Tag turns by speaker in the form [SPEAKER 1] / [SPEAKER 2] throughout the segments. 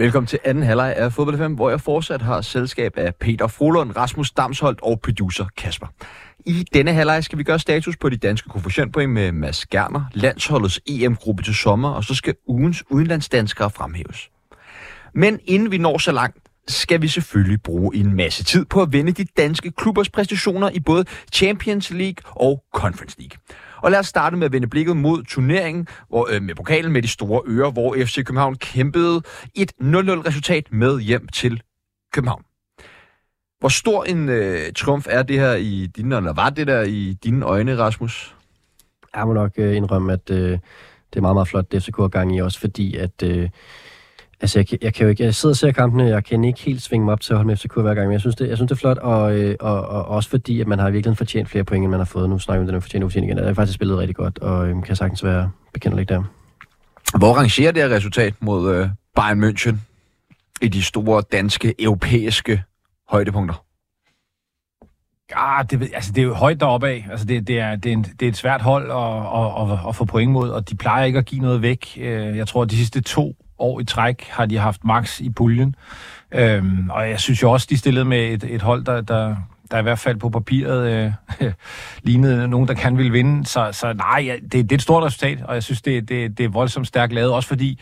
[SPEAKER 1] Velkommen til anden halvleg af Fodbold FM, hvor jeg fortsat har selskab af Peter Frolund, Rasmus Damsholdt og producer Kasper. I denne halvleg skal vi gøre status på de danske koefficientpoint med Mads Gerner, landsholdets EM-gruppe til sommer, og så skal ugens udenlandsdanskere fremhæves. Men inden vi når så langt, skal vi selvfølgelig bruge en masse tid på at vende de danske klubbers præstationer i både Champions League og Conference League. Og lad os starte med at vende blikket mod turneringen hvor, øh, med pokalen med de store ører, hvor FC København kæmpede et 0-0 resultat med hjem til København. Hvor stor en øh, triumf er det her i dine, eller var det der i dine øjne, Rasmus?
[SPEAKER 2] Jeg må nok øh, indrømme, at øh, det er meget, meget flot, det FCK er gang i, også fordi, at øh, Altså, jeg, jeg, kan jo ikke, jeg sidder og ser kampene, jeg kan ikke helt svinge mig op til at holde med FCK hver gang, men jeg synes, det, jeg synes, det er flot, og, øh, og, og, også fordi, at man har i virkeligheden fortjent flere point, end man har fået. Nu snakker vi om den her fortjent igen. Det har faktisk spillet rigtig godt, og øh, kan sagtens være bekendt der.
[SPEAKER 1] Hvor rangerer det her resultat mod øh, Bayern München i de store danske, europæiske højdepunkter?
[SPEAKER 3] Ah, det, altså, det er jo højt deroppe af. Altså, det, det, er, det, er en, det er et svært hold at, at, at, at få point mod, og de plejer ikke at give noget væk. Øh, jeg tror, at de sidste to år i træk har de haft max i puljen. Øhm, og jeg synes jo også, de stillede med et, et hold, der, der, der i hvert fald på papiret øh, lignede nogen, der kan ville vinde. Så, så nej, det, det er et stort resultat, og jeg synes, det, det, det er voldsomt stærkt lavet. Også fordi,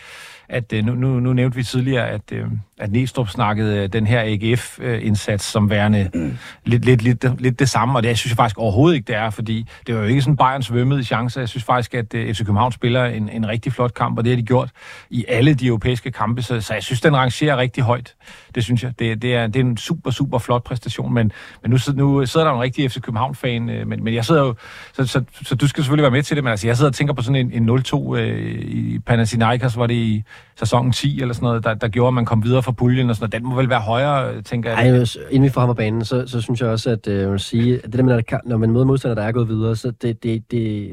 [SPEAKER 3] at øh, nu, nu, nu nævnte vi tidligere, at, øh, at Næstrup snakkede øh, den her AGF-indsats som værende mm. lidt, lidt, lidt, lidt det samme, og det jeg synes jeg faktisk overhovedet ikke, det er, fordi det var jo ikke sådan Bayern svømmede chancer. Jeg synes faktisk, at FC København spiller en, en rigtig flot kamp, og det har de gjort i alle de europæiske kampe, så, så jeg synes, den rangerer rigtig højt. Det synes jeg. Det, det, er, det er en super, super flot præstation, men, men nu, nu sidder der en rigtig FC København-fan, men, men jeg sidder jo, så, så, så, så du skal selvfølgelig være med til det, men altså, jeg sidder og tænker på sådan en, en 0-2 øh, i Panathinaikos, var det i sæsonen 10 eller sådan noget, der, der gjorde, at man kom videre fra puljen og sådan noget. Den må vel være højere, tænker jeg.
[SPEAKER 2] Nej, inden vi får ham på banen, så, så synes jeg også, at øh, jeg vil sige, at det der med, at når man møder modstander, der er gået videre, så det, det, det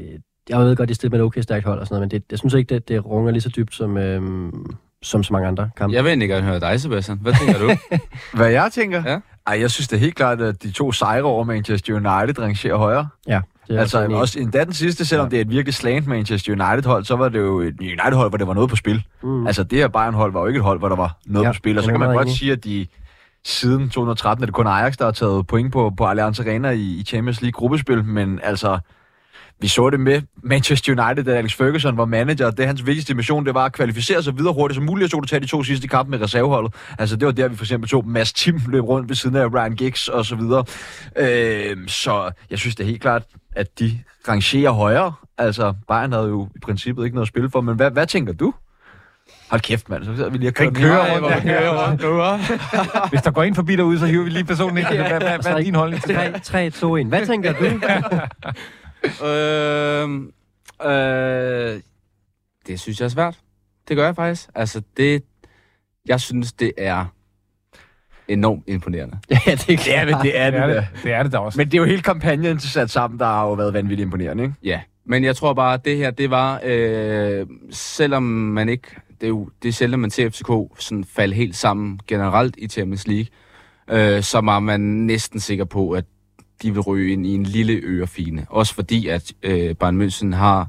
[SPEAKER 2] jeg ved godt, det er med et okay stærkt hold og sådan noget, men det, jeg synes ikke, det, det runger lige så dybt som, øhm, som så mange andre kampe.
[SPEAKER 4] Jeg vil ikke gerne høre dig, Sebastian. Hvad tænker du?
[SPEAKER 1] Hvad jeg tænker?
[SPEAKER 4] Ja.
[SPEAKER 1] Ej, jeg synes det er helt klart, at de to sejre over Manchester United rangerer højere.
[SPEAKER 2] Ja.
[SPEAKER 1] Det altså også, også endda den sidste, selvom ja. det er et virkelig slant Manchester United-hold, så var det jo et United-hold, hvor det var noget på spil. Mm. Altså det her Bayern-hold var jo ikke et hold, hvor der var noget ja, på spil, og så kan man godt sige, at de siden 2013 er det kun Ajax, der har taget point på, på Allianz Arena i, i Champions League gruppespil, men altså vi så det med Manchester United, da Alex Ferguson var manager. Det hans vigtigste mission, det var at kvalificere sig videre hurtigt som muligt, og så kunne tage de to sidste kampe med reserveholdet. Altså, det var der, vi for eksempel så Mads Tim løb rundt ved siden af Ryan Giggs og så videre. Øh, så jeg synes det er helt klart, at de rangerer højere. Altså, Bayern havde jo i princippet ikke noget at spille for, men hvad, hvad tænker du? Hold kæft, mand. Så vi lige køre
[SPEAKER 3] kører rundt, kører rundt. Hvis der går en forbi derude, så hiver vi lige personen ind. Hvad, hvad, hvad, hvad er din holdning til
[SPEAKER 2] det? 3, 2, 1. Hvad tænker du?
[SPEAKER 4] øh, øh, det synes jeg er svært. Det gør jeg faktisk. Altså, det... Jeg synes, det er enormt imponerende.
[SPEAKER 1] ja, det, er det, er det, det, er det,
[SPEAKER 3] det, er det, det er det da også.
[SPEAKER 1] Men det er jo hele kampagnen til sat sammen, der har jo været vanvittigt imponerende, ikke?
[SPEAKER 4] Ja, men jeg tror bare, at det her, det var, øh, selvom man ikke, det er jo det er sjældent, man ser FCK sådan falde helt sammen generelt i Champions League, øh, så var man næsten sikker på, at de vil ryge ind i en lille ørefine. Også fordi, at øh, Bayern München har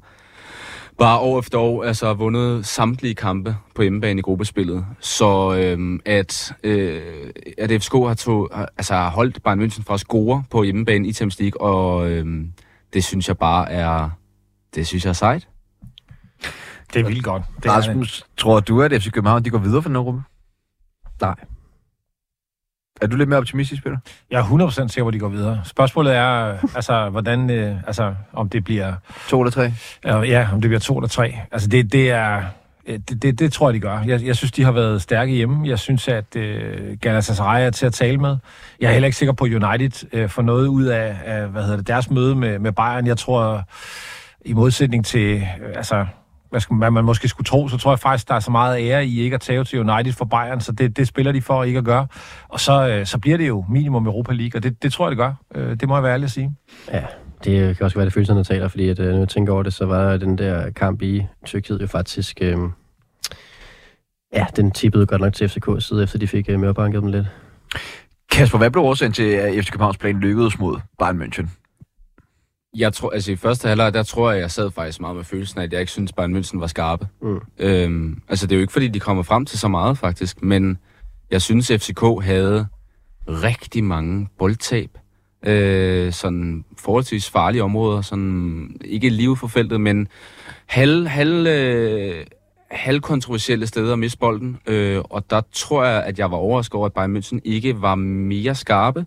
[SPEAKER 4] bare år efter år altså vundet samtlige kampe på hjemmebane i gruppespillet. Så øh, at, øh, at FCK har, tog, altså, har holdt Bayern München fra at score på hjemmebane i Champions League, og øh, det synes jeg bare er, det synes jeg er sejt.
[SPEAKER 3] Det er vildt godt.
[SPEAKER 1] Det Rasmus, er tror du, at FC København de går videre for den gruppe?
[SPEAKER 2] Nej.
[SPEAKER 1] Er du lidt mere optimistisk, Peter?
[SPEAKER 3] Jeg er 100% sikker på, at de går videre. Spørgsmålet er, altså, hvordan, øh, altså, om det bliver...
[SPEAKER 1] To eller tre?
[SPEAKER 3] Ja, om det bliver to eller tre. Altså, det, det er... Øh, det, det, det tror jeg, de gør. Jeg, jeg synes, de har været stærke hjemme. Jeg synes, at øh, Galatasaray er til at tale med. Jeg er heller ikke sikker på, at United øh, får noget ud af, af hvad hedder det, deres møde med, med Bayern. Jeg tror, i modsætning til... Øh, altså, hvad, skal, hvad man måske skulle tro, så tror jeg faktisk, der er så meget ære i ikke at tage til United for Bayern, så det, det spiller de for ikke at gøre. Og så, øh, så bliver det jo minimum Europa League, og det, det tror jeg, det gør. Øh, det må jeg være ærlig at sige.
[SPEAKER 2] Ja, Det kan også være, det følelserne taler, fordi at, øh, når jeg tænker over det, så var den der kamp i Tyrkiet jo faktisk... Øh, ja, den tippede godt nok til FCK's side, efter de fik øh, mørbanket dem lidt.
[SPEAKER 1] Kasper, hvad blev årsagen til, at FC Københavns plan lykkedes mod Bayern München?
[SPEAKER 4] Jeg tror, altså i første halvleg, der tror jeg, jeg sad faktisk meget med følelsen af, at jeg ikke synes, Bayern München var skarpe.
[SPEAKER 2] Mm.
[SPEAKER 4] Øhm, altså det er jo ikke, fordi de kommer frem til så meget, faktisk, men jeg synes, FCK havde rigtig mange boldtab. Øh, sådan forholdsvis farlige områder, sådan ikke lige for feltet, men halv, halv, øh, halvkontroversielle steder at miste bolden. Øh, og der tror jeg, at jeg var overrasket over, at Bayern München ikke var mere skarpe.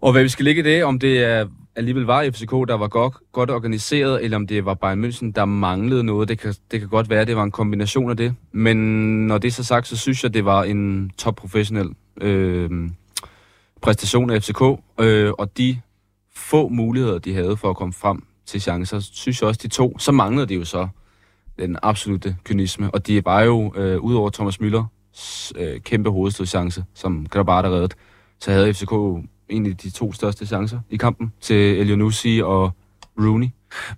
[SPEAKER 4] Og hvad vi skal ligge i det, om det er alligevel var FCK, der var godt, godt organiseret, eller om det var Bayern München, der manglede noget. Det kan, det kan godt være, at det var en kombination af det. Men når det er så sagt, så synes jeg, det var en top professionel øh, præstation af FCK. Øh, og de få muligheder, de havde for at komme frem til chancer, synes jeg også, de to. Så manglede de jo så den absolute kynisme. Og de var jo, øh, udover Thomas Müller, øh, kæmpe hovedstødschance, som Grabata reddet, så havde FCK egentlig de to største chancer i kampen til Elionussi og Rooney.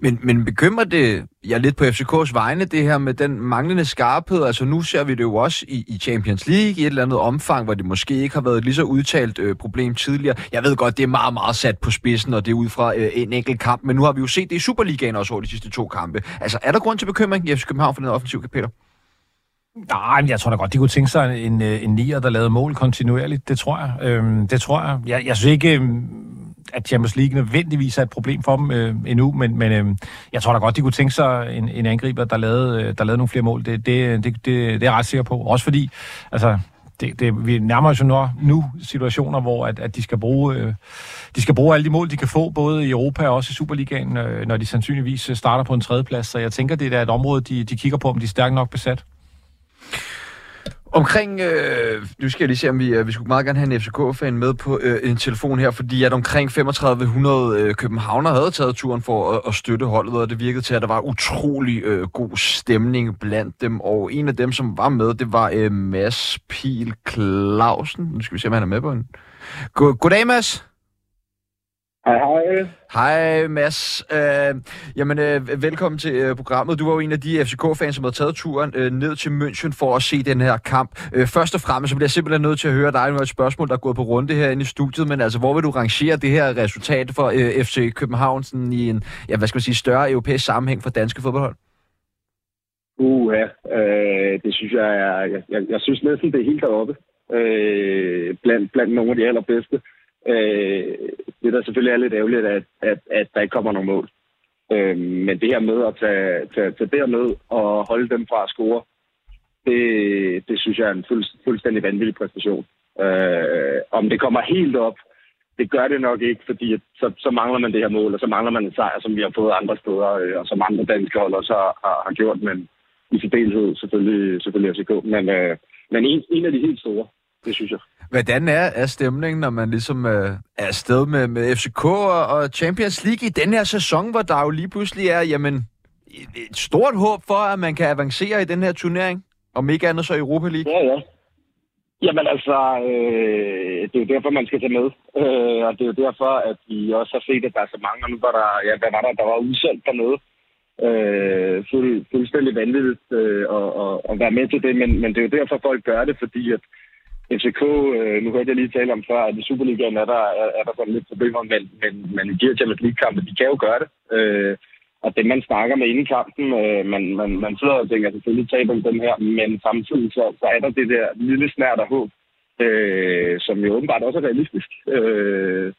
[SPEAKER 1] Men, men bekymrer det jeg lidt på FCK's vegne, det her med den manglende skarphed? Altså nu ser vi det jo også i, i Champions League i et eller andet omfang, hvor det måske ikke har været et lige så udtalt øh, problem tidligere. Jeg ved godt, det er meget, meget sat på spidsen, og det er ud fra øh, en enkelt kamp, men nu har vi jo set det i Superligaen også over de sidste to kampe. Altså er der grund til bekymring i FC København for den offensive kapitel?
[SPEAKER 3] Nej, men jeg tror da godt, de kunne tænke sig en, øh, en nier, der lavede mål kontinuerligt. Det tror jeg. Øhm, det tror jeg. jeg. Jeg synes ikke, øhm, at Champions League nødvendigvis er et problem for dem øh, endnu, men, men øh, jeg tror da godt, de kunne tænke sig en, en angriber, der lavede, øh, der lavede nogle flere mål. Det, det, det, det, det er jeg ret sikker på. Også fordi, altså, det, det, vi nærmer os jo nu, nu situationer, hvor at, at de, skal bruge, øh, de skal bruge alle de mål, de kan få, både i Europa og også i Superligaen, øh, når de sandsynligvis starter på en tredjeplads. Så jeg tænker, det er et område, de, de kigger på, om de er stærkt nok besat.
[SPEAKER 1] Omkring, øh, nu skal jeg lige se, om vi, øh, vi skulle meget gerne have en FCK-fan med på øh, en telefon her, fordi at omkring 3500 øh, københavner havde taget turen for at, at støtte holdet, og det virkede til, at der var utrolig øh, god stemning blandt dem, og en af dem, som var med, det var øh, Mads Pil Clausen. Nu skal vi se, om han er med på en. God, goddag, Mads.
[SPEAKER 5] Hej, hej.
[SPEAKER 1] Hej Mads. Øh, jamen, øh, velkommen til øh, programmet. Du var jo en af de FCK-fans, som havde taget turen øh, ned til München for at se den her kamp. Øh, først og fremmest så bliver jeg simpelthen nødt til at høre dig. Nu er et spørgsmål, der er gået på runde herinde i studiet, men altså, hvor vil du rangere det her resultat for øh, FC København sådan i en, ja, hvad skal man sige, større europæisk sammenhæng for danske fodboldhold?
[SPEAKER 5] Uh, ja. Øh, det synes jeg er... Jeg, jeg, jeg synes næsten, det er helt deroppe. Øh, blandt, blandt nogle af de allerbedste. Øh, det der selvfølgelig er lidt ærgerligt, at, at, at der ikke kommer nogen mål. Øh, men det her med at tage, tage, tage derned og holde dem fra at score, det, det synes jeg er en fuld, fuldstændig vanvittig præstation. Øh, om det kommer helt op, det gør det nok ikke, fordi at, så, så mangler man det her mål, og så mangler man en sejr, som vi har fået andre steder, øh, og som andre danske hold også har, har, har gjort, men i særdeleshed selvfølgelig, selvfølgelig FCK. Men, øh, men en, en af de helt store, det synes jeg.
[SPEAKER 1] Hvordan er, er stemningen, når man ligesom øh, er afsted med, med FCK og, og Champions League i den her sæson, hvor der jo lige pludselig er jamen, et stort håb for, at man kan avancere i den her turnering? Om ikke andet så Europa League?
[SPEAKER 5] Ja, ja. Jamen altså, øh, det er jo derfor, man skal tage med. Øh, og det er jo derfor, at vi også har set, at der er så mange, og nu var der, ja, hvad var der, der var udsendt dernede. Øh, fuld, fuldstændig vanvittigt øh, at, at, at være med til det, men, men det er jo derfor, folk gør det, fordi at FCK, øh, nu hørte jeg lige tale om før, at i Superligaen er der, er, er der sådan lidt problemer, men, men, men i de her Champions League-kampe, de kan jo gøre det. Øh, og det, man snakker med inden kampen, øh, man, man, man sidder og tænker, selvfølgelig taber den her, men samtidig så, så er der det der lille snært af håb, øh, som jo åbenbart også er realistisk. Øh,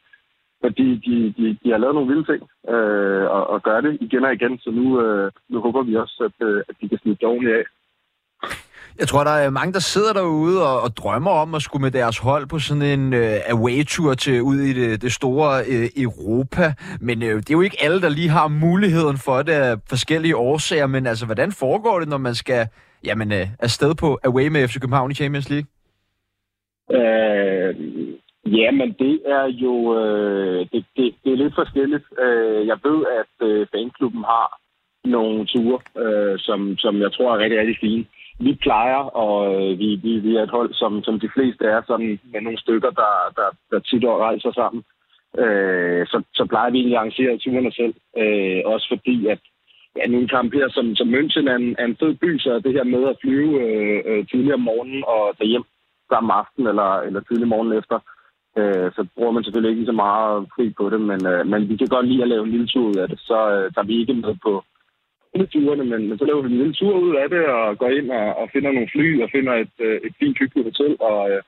[SPEAKER 5] fordi de, de, de har lavet nogle vilde ting øh, og, og gør det igen og igen, så nu, øh, nu håber vi også, at, øh, at de kan snitte det af.
[SPEAKER 1] Jeg tror, der er mange, der sidder derude og, og drømmer om at skulle med deres hold på sådan en øh, away-tur til ud i det, det store øh, Europa. Men øh, det er jo ikke alle, der lige har muligheden for det af forskellige årsager. Men altså, hvordan foregår det, når man skal jamen, øh, afsted på away med FC København i Champions League?
[SPEAKER 5] Øh, ja, men det er jo øh, det, det, det er lidt forskelligt. Øh, jeg ved, at øh, fanklubben har nogle ture, øh, som, som jeg tror er rigtig, rigtig fine vi plejer, og øh, vi, vi, vi er et hold, som, som de fleste er, sådan med nogle stykker, der, der, der tit rejser sammen. øh, så, så plejer vi egentlig at arrangere turene selv. Øh, også fordi, at ja, nu en kamp her som, som München er en, er en fed by, så det her med at flyve øh, øh, tidligere om morgenen og tage hjem samme aften eller, eller tidlig morgen efter, øh, så bruger man selvfølgelig ikke så meget fri på det, men, øh, men vi kan godt lide at lave en lille tur ud af det. Så øh, tager vi ikke med på alle turene, men, men så laver vi en lille tur ud af det og går ind og, og finder nogle fly og finder et, øh, et fint hyggeligt hotel, og, øh,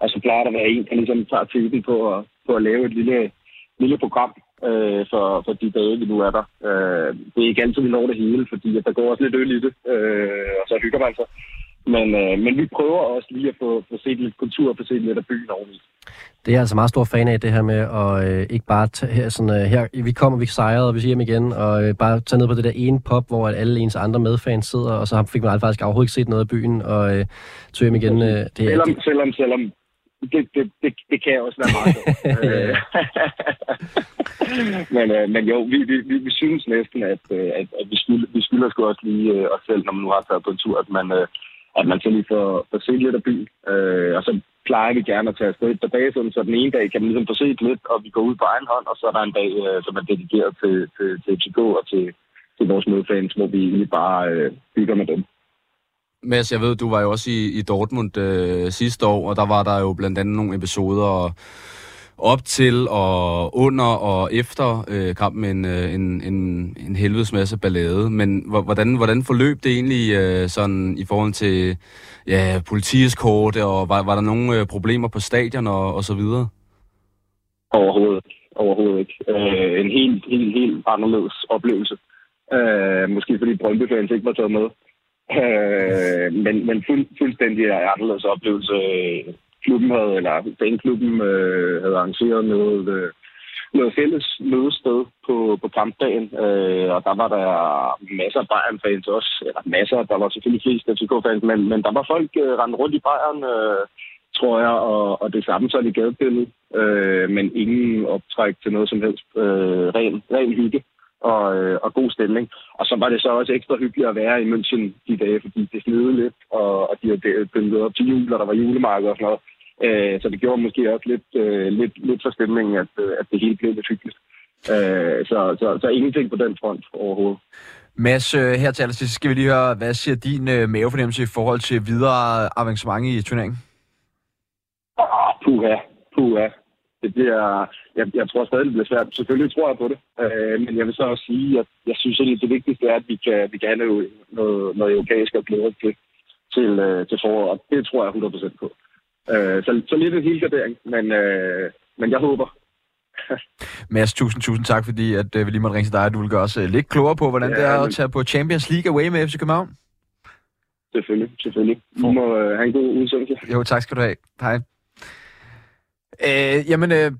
[SPEAKER 5] og så plejer der at være en, der ligesom tager tiden på at, på at lave et lille, lille program øh, for, for de dage, vi nu er der. Øh, det er ikke altid, vi når det hele, fordi at der går også lidt øl i det, øh, og så hygger man sig. Men, øh, men vi prøver også lige at få, få set lidt kultur og få set lidt af byen oveni.
[SPEAKER 2] Det er jeg altså meget stor fan af, det her med at øh, ikke bare tage her, sådan, øh, her, vi kommer, vi sejrede, og vi siger hjem igen, og øh, bare tage ned på det der ene pop, hvor alle ens andre medfans sidder, og så fik man faktisk overhovedet ikke set noget af byen, og øh, tog hjem igen. Øh, det,
[SPEAKER 5] selvom,
[SPEAKER 2] det,
[SPEAKER 5] selvom, selvom, det, det, det, det kan også være meget. Øh, men, øh, men jo, vi, vi, vi, vi synes næsten, at, øh, at, at vi, skylder, vi skylder sgu også lige øh, os selv, når man nu har taget på en tur, at man, øh, at man så lige får, får set lidt af byen. Øh, og så plejer vi gerne at tage afsted et par dage, sådan, så den ene dag kan man ligesom få set lidt, og vi går ud på egen hånd, og så er der en dag, øh, som er dedikeret til, til, til FCK og til, til vores modfans, hvor vi egentlig bare øh, bygger med dem.
[SPEAKER 4] Mads, jeg ved, du var jo også i, i Dortmund øh, sidste år, og der var der jo blandt andet nogle episoder og op til og under og efter øh, kampen en, øh, en, en, en helvedes masse ballade. Men hvordan, hvordan forløb det egentlig øh, sådan i forhold til ja, politieskort, og var, var der nogle øh, problemer på stadion og, og så videre?
[SPEAKER 5] Overhovedet, overhovedet ikke. Øh, en helt, helt, helt anderledes oplevelse. Øh, måske fordi brøndby ikke var taget med. Øh, men men fuld, fuldstændig anderledes oplevelse. Øh, Klubben havde, eller fanklubben øh, havde arrangeret noget, øh, noget fælles mødested på, på kampdagen, øh, og der var der masser af Bayern-fans også, eller masser, der var selvfølgelig flest FCK-fans, men, men der var folk øh, rendt rundt i Bayern, øh, tror jeg, og, og det samme så i gadebilledet, øh, men ingen optræk til noget som helst, øh, ren, ren hygge og, øh, og god stemning. Og så var det så også ekstra hyggeligt at være i München de dage, fordi det snede lidt, og, og de havde pyntet op til jul, og der var julemarked og sådan noget. Øh, så det gjorde måske også lidt, øh, lidt, lidt for stemningen, at, øh, at det hele blev lidt hyggeligt. Øh, så, så, så ingenting på den front overhovedet.
[SPEAKER 1] Mads, øh, her til allersidst skal vi lige høre, hvad siger din øh, mavefornemmelse i forhold til videre avancement i turneringen?
[SPEAKER 5] Oh, puha, puha det bliver, jeg, jeg tror stadig, det bliver svært. Selvfølgelig tror jeg på det, øh, men jeg vil så også sige, at jeg synes, at det vigtigste er, at vi kan, vi kan have noget, noget, noget europæisk at glæde til, til, øh, til foråret. Det tror jeg 100% på. Øh, så, så lidt en helgardering, men, øh, men jeg håber.
[SPEAKER 1] Mads, tusind, tusind tak, fordi at, øh, vi lige måtte ringe til dig, og du vil gøre os øh, lidt klogere på, hvordan ja, det er men... at tage på Champions League away med FC København.
[SPEAKER 5] Selvfølgelig, selvfølgelig. Du må øh, have en god udsendelse.
[SPEAKER 1] Jo, tak skal du have. Hej. Øh, jamen, øh,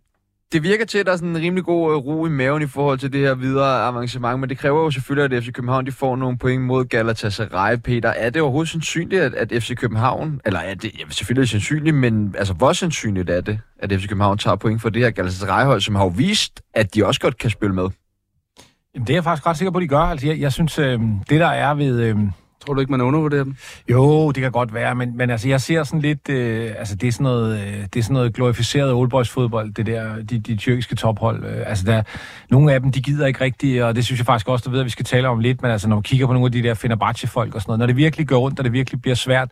[SPEAKER 1] det virker til, at der er sådan en rimelig god øh, ro i maven i forhold til det her videre avancement, men det kræver jo selvfølgelig, at FC København de får nogle point mod Galatasaray, Peter. Er det overhovedet sandsynligt, at, at FC København, eller er det ja, selvfølgelig sandsynligt, men altså hvor sandsynligt er det, at FC København tager point for det her Galatasaray-hold, som har jo vist, at de også godt kan spille med?
[SPEAKER 3] Jamen, det er jeg faktisk ret sikker på, at de gør. Altså, jeg, jeg synes, øh, det der er ved... Øh,
[SPEAKER 4] Tror du ikke, man undervurderer dem?
[SPEAKER 3] Jo, det kan godt være, men, men altså, jeg ser sådan lidt, øh, altså det er sådan noget, øh, det er sådan noget glorificeret oldboys fodbold, det der, de, de tyrkiske tophold. Øh, altså der, nogle af dem, de gider ikke rigtigt, og det synes jeg faktisk også, du ved, at vi skal tale om lidt, men altså når man kigger på nogle af de der Fenerbahce-folk og sådan noget, når det virkelig går rundt, og det virkelig bliver svært,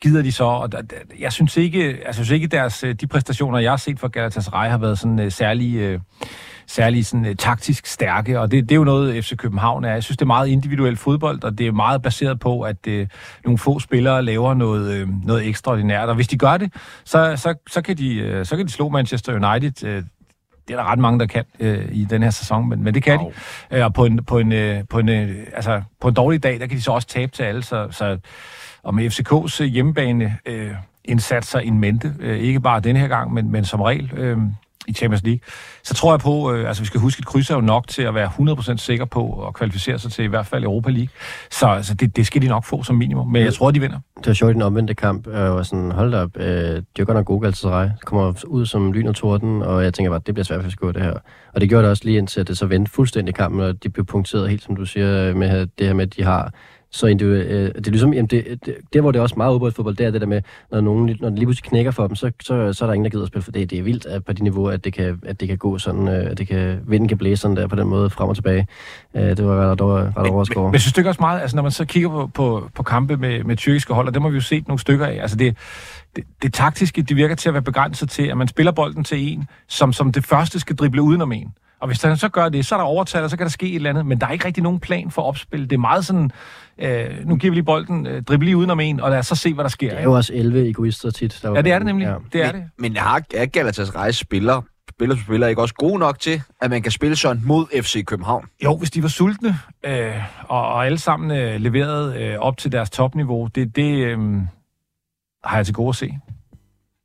[SPEAKER 3] gider de så, og der, jeg synes ikke, altså, jeg synes ikke deres, øh, de præstationer, jeg har set fra Galatasaray, har været sådan øh, særlig... Øh, særlig sådan, uh, taktisk stærke, og det, det er jo noget, FC København er. Jeg synes, det er meget individuel fodbold, og det er meget baseret på, at uh, nogle få spillere laver noget, uh, noget ekstraordinært, og hvis de gør det, så, så, så, kan, de, uh, så kan de slå Manchester United. Uh, det er der ret mange, der kan uh, i den her sæson, men, men det kan wow. de. Uh, og på en, på, en, uh, på, en, altså, på en dårlig dag, der kan de så også tabe til alle, så, så og med FCK's hjemmebane øh, indsatser in mente, øh, ikke bare denne her gang, men, men som regel, øh, i Champions League, så tror jeg på, øh, altså vi skal huske, at kryds er jo nok til at være 100% sikker på at kvalificere sig til i hvert fald Europa League. Så altså, det, det skal de nok få som minimum, men jeg tror, de vinder.
[SPEAKER 2] Det var sjovt i den omvendte kamp, øh, og sådan, hold da op, øh, det er godt nok gode Galatasaray, kommer ud som lyn og torden, og jeg tænker bare, det bliver svært at det her. Og det gjorde det også lige indtil, at det så vendte fuldstændig kampen, og de blev punkteret helt, som du siger, med det her med, at de har så individuelt, øh, det er ligesom, jamen det, det, der hvor det er også meget fodbold, det er det der med, når nogen, når det lige pludselig knækker for dem, så, så, så er der ingen, der gider at spille for det. Det er vildt at på de niveauer, at det kan, at det kan gå sådan, øh, at det kan, vinden kan blæse sådan der på den måde frem og tilbage. Øh, det var ret, ret, ret overskåret.
[SPEAKER 3] Men, men synes du ikke også meget, altså når man så kigger på, på, på kampe med, med tyrkiske hold, og dem har vi jo set nogle stykker af, altså det, det, det taktiske, det virker til at være begrænset til, at man spiller bolden til en, som, som det første skal drible udenom en. Og hvis han så gør det, så er der overtal, og så kan der ske et eller andet. Men der er ikke rigtig nogen plan for opspil. Det er meget sådan, øh, nu giver vi lige bolden, øh, drible lige udenom en, og lad os så se, hvad der sker.
[SPEAKER 2] Det er jo også 11 egoister tit. Der
[SPEAKER 3] ja, det er det nemlig.
[SPEAKER 2] Ja.
[SPEAKER 3] Det er
[SPEAKER 1] men,
[SPEAKER 3] det.
[SPEAKER 1] Men har er Galatasaray spiller, spiller spiller ikke også gode nok til, at man kan spille sådan mod FC København?
[SPEAKER 3] Jo, hvis de var sultne, øh, og, og alle sammen øh, leverede øh, op til deres topniveau, det, det øh, har jeg til gode at se.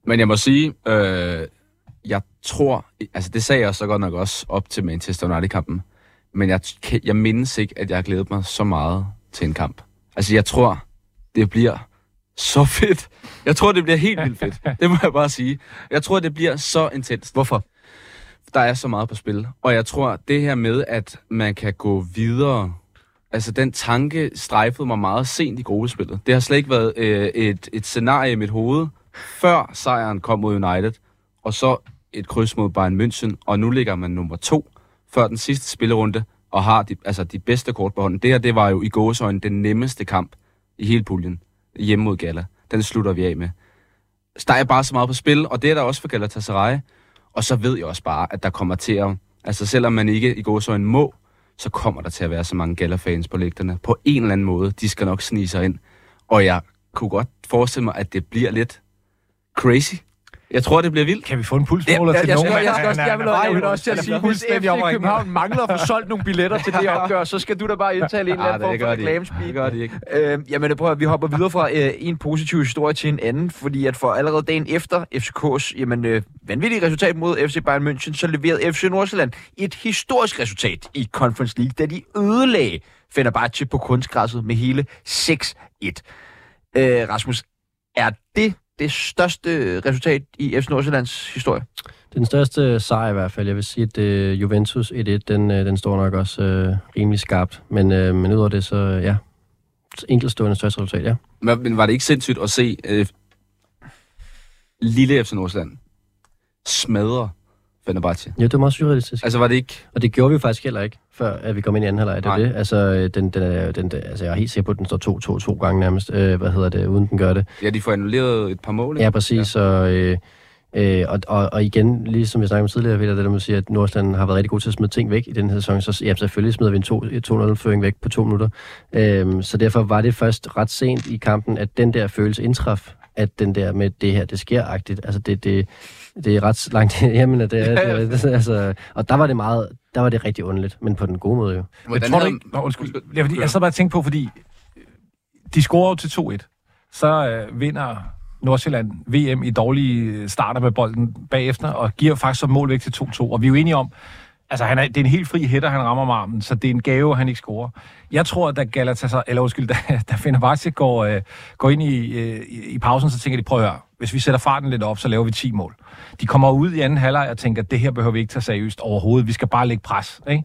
[SPEAKER 4] Men jeg må sige, øh, tror, altså det sagde jeg så godt nok også op til Manchester United-kampen, men jeg, jeg mindes ikke, at jeg har glædet mig så meget til en kamp. Altså jeg tror, det bliver så fedt. Jeg tror, det bliver helt vildt fedt. Det må jeg bare sige. Jeg tror, det bliver så intenst.
[SPEAKER 1] Hvorfor?
[SPEAKER 4] Der er så meget på spil. Og jeg tror, det her med, at man kan gå videre Altså, den tanke strejfede mig meget sent i gruppespillet. Det har slet ikke været øh, et, et scenarie i mit hoved, før sejren kom mod United, og så et kryds mod Bayern München, og nu ligger man nummer to før den sidste spillerunde, og har de, altså de bedste kort på hånden. Det her, det var jo i gåsøjne den nemmeste kamp i hele puljen, hjemme mod Gala. Den slutter vi af med. Så der er bare så meget på spil, og det er der også for Galatasaray. Og så ved jeg også bare, at der kommer til at... Altså selvom man ikke i gåsøjne må, så kommer der til at være så mange Gala-fans på lægterne. På en eller anden måde. De skal nok snige sig ind. Og jeg kunne godt forestille mig, at det bliver lidt crazy. Jeg tror, det bliver vildt.
[SPEAKER 3] Kan vi få en pulsmåler til
[SPEAKER 1] jeg,
[SPEAKER 3] nogen?
[SPEAKER 1] jeg, jeg, skal også, jeg vil, jeg vil også til at sige, hvis FC. København mangler at få solgt nogle billetter til det opgør, så skal du da bare indtale en eller anden
[SPEAKER 4] Ah, det
[SPEAKER 1] form for reklamespeak.
[SPEAKER 4] Det gør de ikke.
[SPEAKER 1] Øh, jamen, prøv at vi hopper videre fra øh, en positiv historie til en anden, fordi at for allerede dagen efter FCK's jamen, øh, vanvittige resultat mod FC Bayern München, så leverede FC Nordsjælland et historisk resultat i Conference League, da de ødelagde Fenerbahce på kunstgræsset med hele 6-1. Øh, Rasmus, er det det største resultat i FC Nordsjællands historie?
[SPEAKER 2] Det den største sejr i hvert fald. Jeg vil sige, at uh, Juventus 1-1, den, uh, den står nok også uh, rimelig skarpt. Men, uh, men udover det, så ja, enkeltstående største resultat, ja.
[SPEAKER 4] Men, men var det ikke sindssygt at se øh, lille FC Nordsjælland smadre Fenerbahce?
[SPEAKER 2] Ja, det var meget surrealistisk.
[SPEAKER 4] Altså var det ikke...
[SPEAKER 2] Og det gjorde vi jo faktisk heller ikke, før at vi kom ind i anden halvleg. Det
[SPEAKER 4] Nej.
[SPEAKER 2] det. Altså, øh, den, den, er, den, altså, jeg er helt sikker på, at den står 2-2 to gange nærmest. Øh, hvad hedder det, uden den gør det.
[SPEAKER 4] Ja, de får annulleret et par mål, ikke?
[SPEAKER 2] Ja, præcis. Ja. Og, øh, øh, og, og, og igen, ligesom jeg snakkede om tidligere, Peter, det der med at sige, at Nordsjælland har været rigtig god til at smide ting væk i den her sæson, så ja, selvfølgelig smider vi en 2-0-føring væk på to minutter. Øh, så derfor var det først ret sent i kampen, at den der følelse indtraf, at den der med det her, det sker-agtigt. Altså, det, det, det er ret langt hjemme, at det er, det, er- det, altså, og der var det meget, der var det rigtig underligt, men på den gode måde jo.
[SPEAKER 3] Men tror du ikke... Nå, undskyld. Ja, fordi, jeg sad bare og tænkte på, fordi øh, de scorer jo til 2-1. Så øh, vinder Nordsjælland VM i dårlige starter med bolden bagefter, og giver faktisk så mål væk til 2-2. Og vi er jo enige om, altså han er, det er en helt fri hætter, han rammer med armen, så det er en gave, han ikke scorer. Jeg tror, at da Galatasaray, eller undskyld, da, da Fenerbahce går, øh, går ind i, øh, i, i pausen, så tænker de, prøv at høre, hvis vi sætter farten lidt op, så laver vi 10 mål. De kommer ud i anden halvleg og tænker, det her behøver vi ikke tage seriøst overhovedet, vi skal bare lægge pres. Ikke?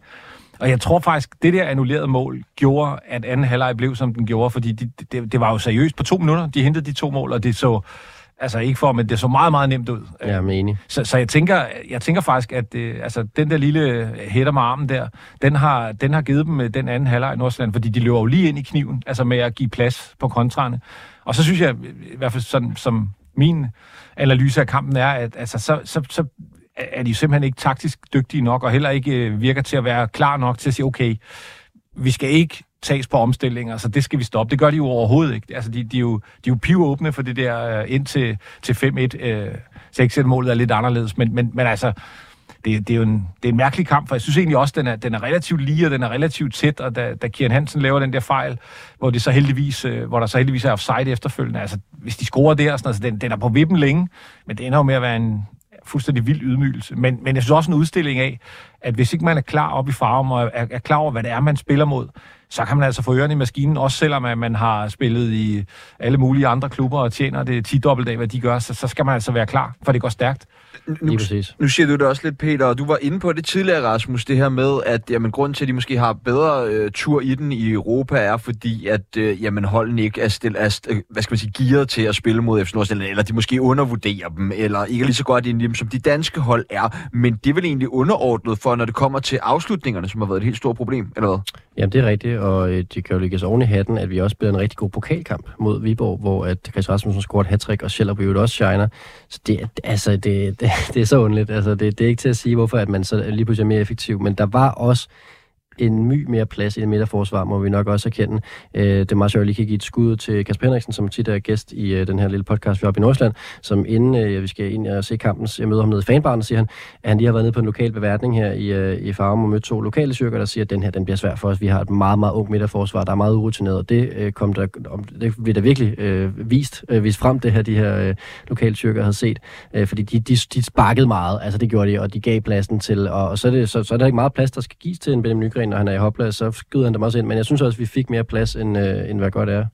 [SPEAKER 3] Og jeg tror faktisk, det der annullerede mål gjorde, at anden halvleg blev, som den gjorde, fordi de, det, det var jo seriøst på to minutter. De hentede de to mål, og det så, altså ikke for, men det så meget, meget nemt ud.
[SPEAKER 2] Jeg er enig.
[SPEAKER 3] Så, så jeg, tænker, jeg tænker faktisk, at øh, altså, den der lille hætter med armen der, den har, den har givet dem øh, den anden halvleg i Nordsjælland, fordi de løber jo lige ind i kniven, altså med at give plads på kontrane. Og så synes jeg, i hvert fald sådan, som min analyse af kampen er, at altså, så, så, så er de simpelthen ikke taktisk dygtige nok, og heller ikke øh, virker til at være klar nok til at sige, okay, vi skal ikke tages på omstillinger, så det skal vi stoppe. Det gør de jo overhovedet ikke. Altså, de, de, er, jo, de er jo pivåbne for det der øh, ind til, til 5-1. Øh, 6 målet er lidt anderledes, men, men, men altså, det, det, er jo en, det er en mærkelig kamp, for jeg synes egentlig også, den er, den er relativt lige, og den er relativt tæt, og da, da Kieran Hansen laver den der fejl, hvor, det så heldigvis, øh, hvor der så heldigvis er offside efterfølgende, altså hvis de scorer der, sådan, altså, den, den er på vippen længe, men det ender jo med at være en fuldstændig vild ydmygelse. Men, men jeg synes også en udstilling af, at hvis ikke man er klar op i farven og er, er klar over, hvad det er, man spiller mod, så kan man altså få ørerne i maskinen, også selvom at man har spillet i alle mulige andre klubber og tjener det 10 dobbelt af, hvad de gør, så, så skal man altså være klar, for det går stærkt.
[SPEAKER 1] Nu,
[SPEAKER 2] Lige præcis.
[SPEAKER 1] nu siger du det også lidt, Peter, og du var inde på det tidligere, Rasmus, det her med, at jamen, grunden til, at de måske har bedre øh, tur i den i Europa, er fordi, at øh, jamen, holdene ikke er, stil, er hvad skal man sige, gearet til at spille mod FC Nordsjælland, eller de måske undervurderer dem, eller ikke er lige så godt i dem, som de danske hold er. Men det er vel egentlig underordnet for, når det kommer til afslutningerne, som har været et helt stort problem, eller hvad?
[SPEAKER 2] Jamen, det er rigtigt, og øh, de kan jo lægge os oven i hatten, at vi også spiller en rigtig god pokalkamp mod Viborg, hvor at Chris Rasmussen scorer et hat og Scheller også shiner. Så det, altså, det, det, det er så underligt. Altså, det, det er ikke til at sige, hvorfor at man så lige pludselig er mere effektiv, men der var også en my mere plads i det midterforsvar, må vi nok også erkende. Øh, det er meget sjovt, at jeg lige kan give et skud til Kasper Henriksen, som tit er gæst i øh, den her lille podcast, vi har oppe i Nordsjælland, som inden øh, vi skal ind og se kampen, jeg møder ham nede i fanbaren, og siger han, at han lige har været nede på en lokal beværtning her i, øh, i Farum og mødt to lokale styrker, der siger, at den her den bliver svær for os. Vi har et meget, meget ung midterforsvar, der er meget urutineret, og det, øh, kom der, om, det bliver der virkelig øh, vist, øh, vist frem, det her, de her øh, lokale styrker havde set, øh, fordi de, de, de sparkede meget, altså det gjorde de, og de gav pladsen til, og, og så, er det, så, så er der ikke meget plads, der skal gives til en Benjamin Nygren, når han er i hopla, så skyder han dem også ind, men jeg synes også, at vi fik mere plads, end, øh, end hvad godt er.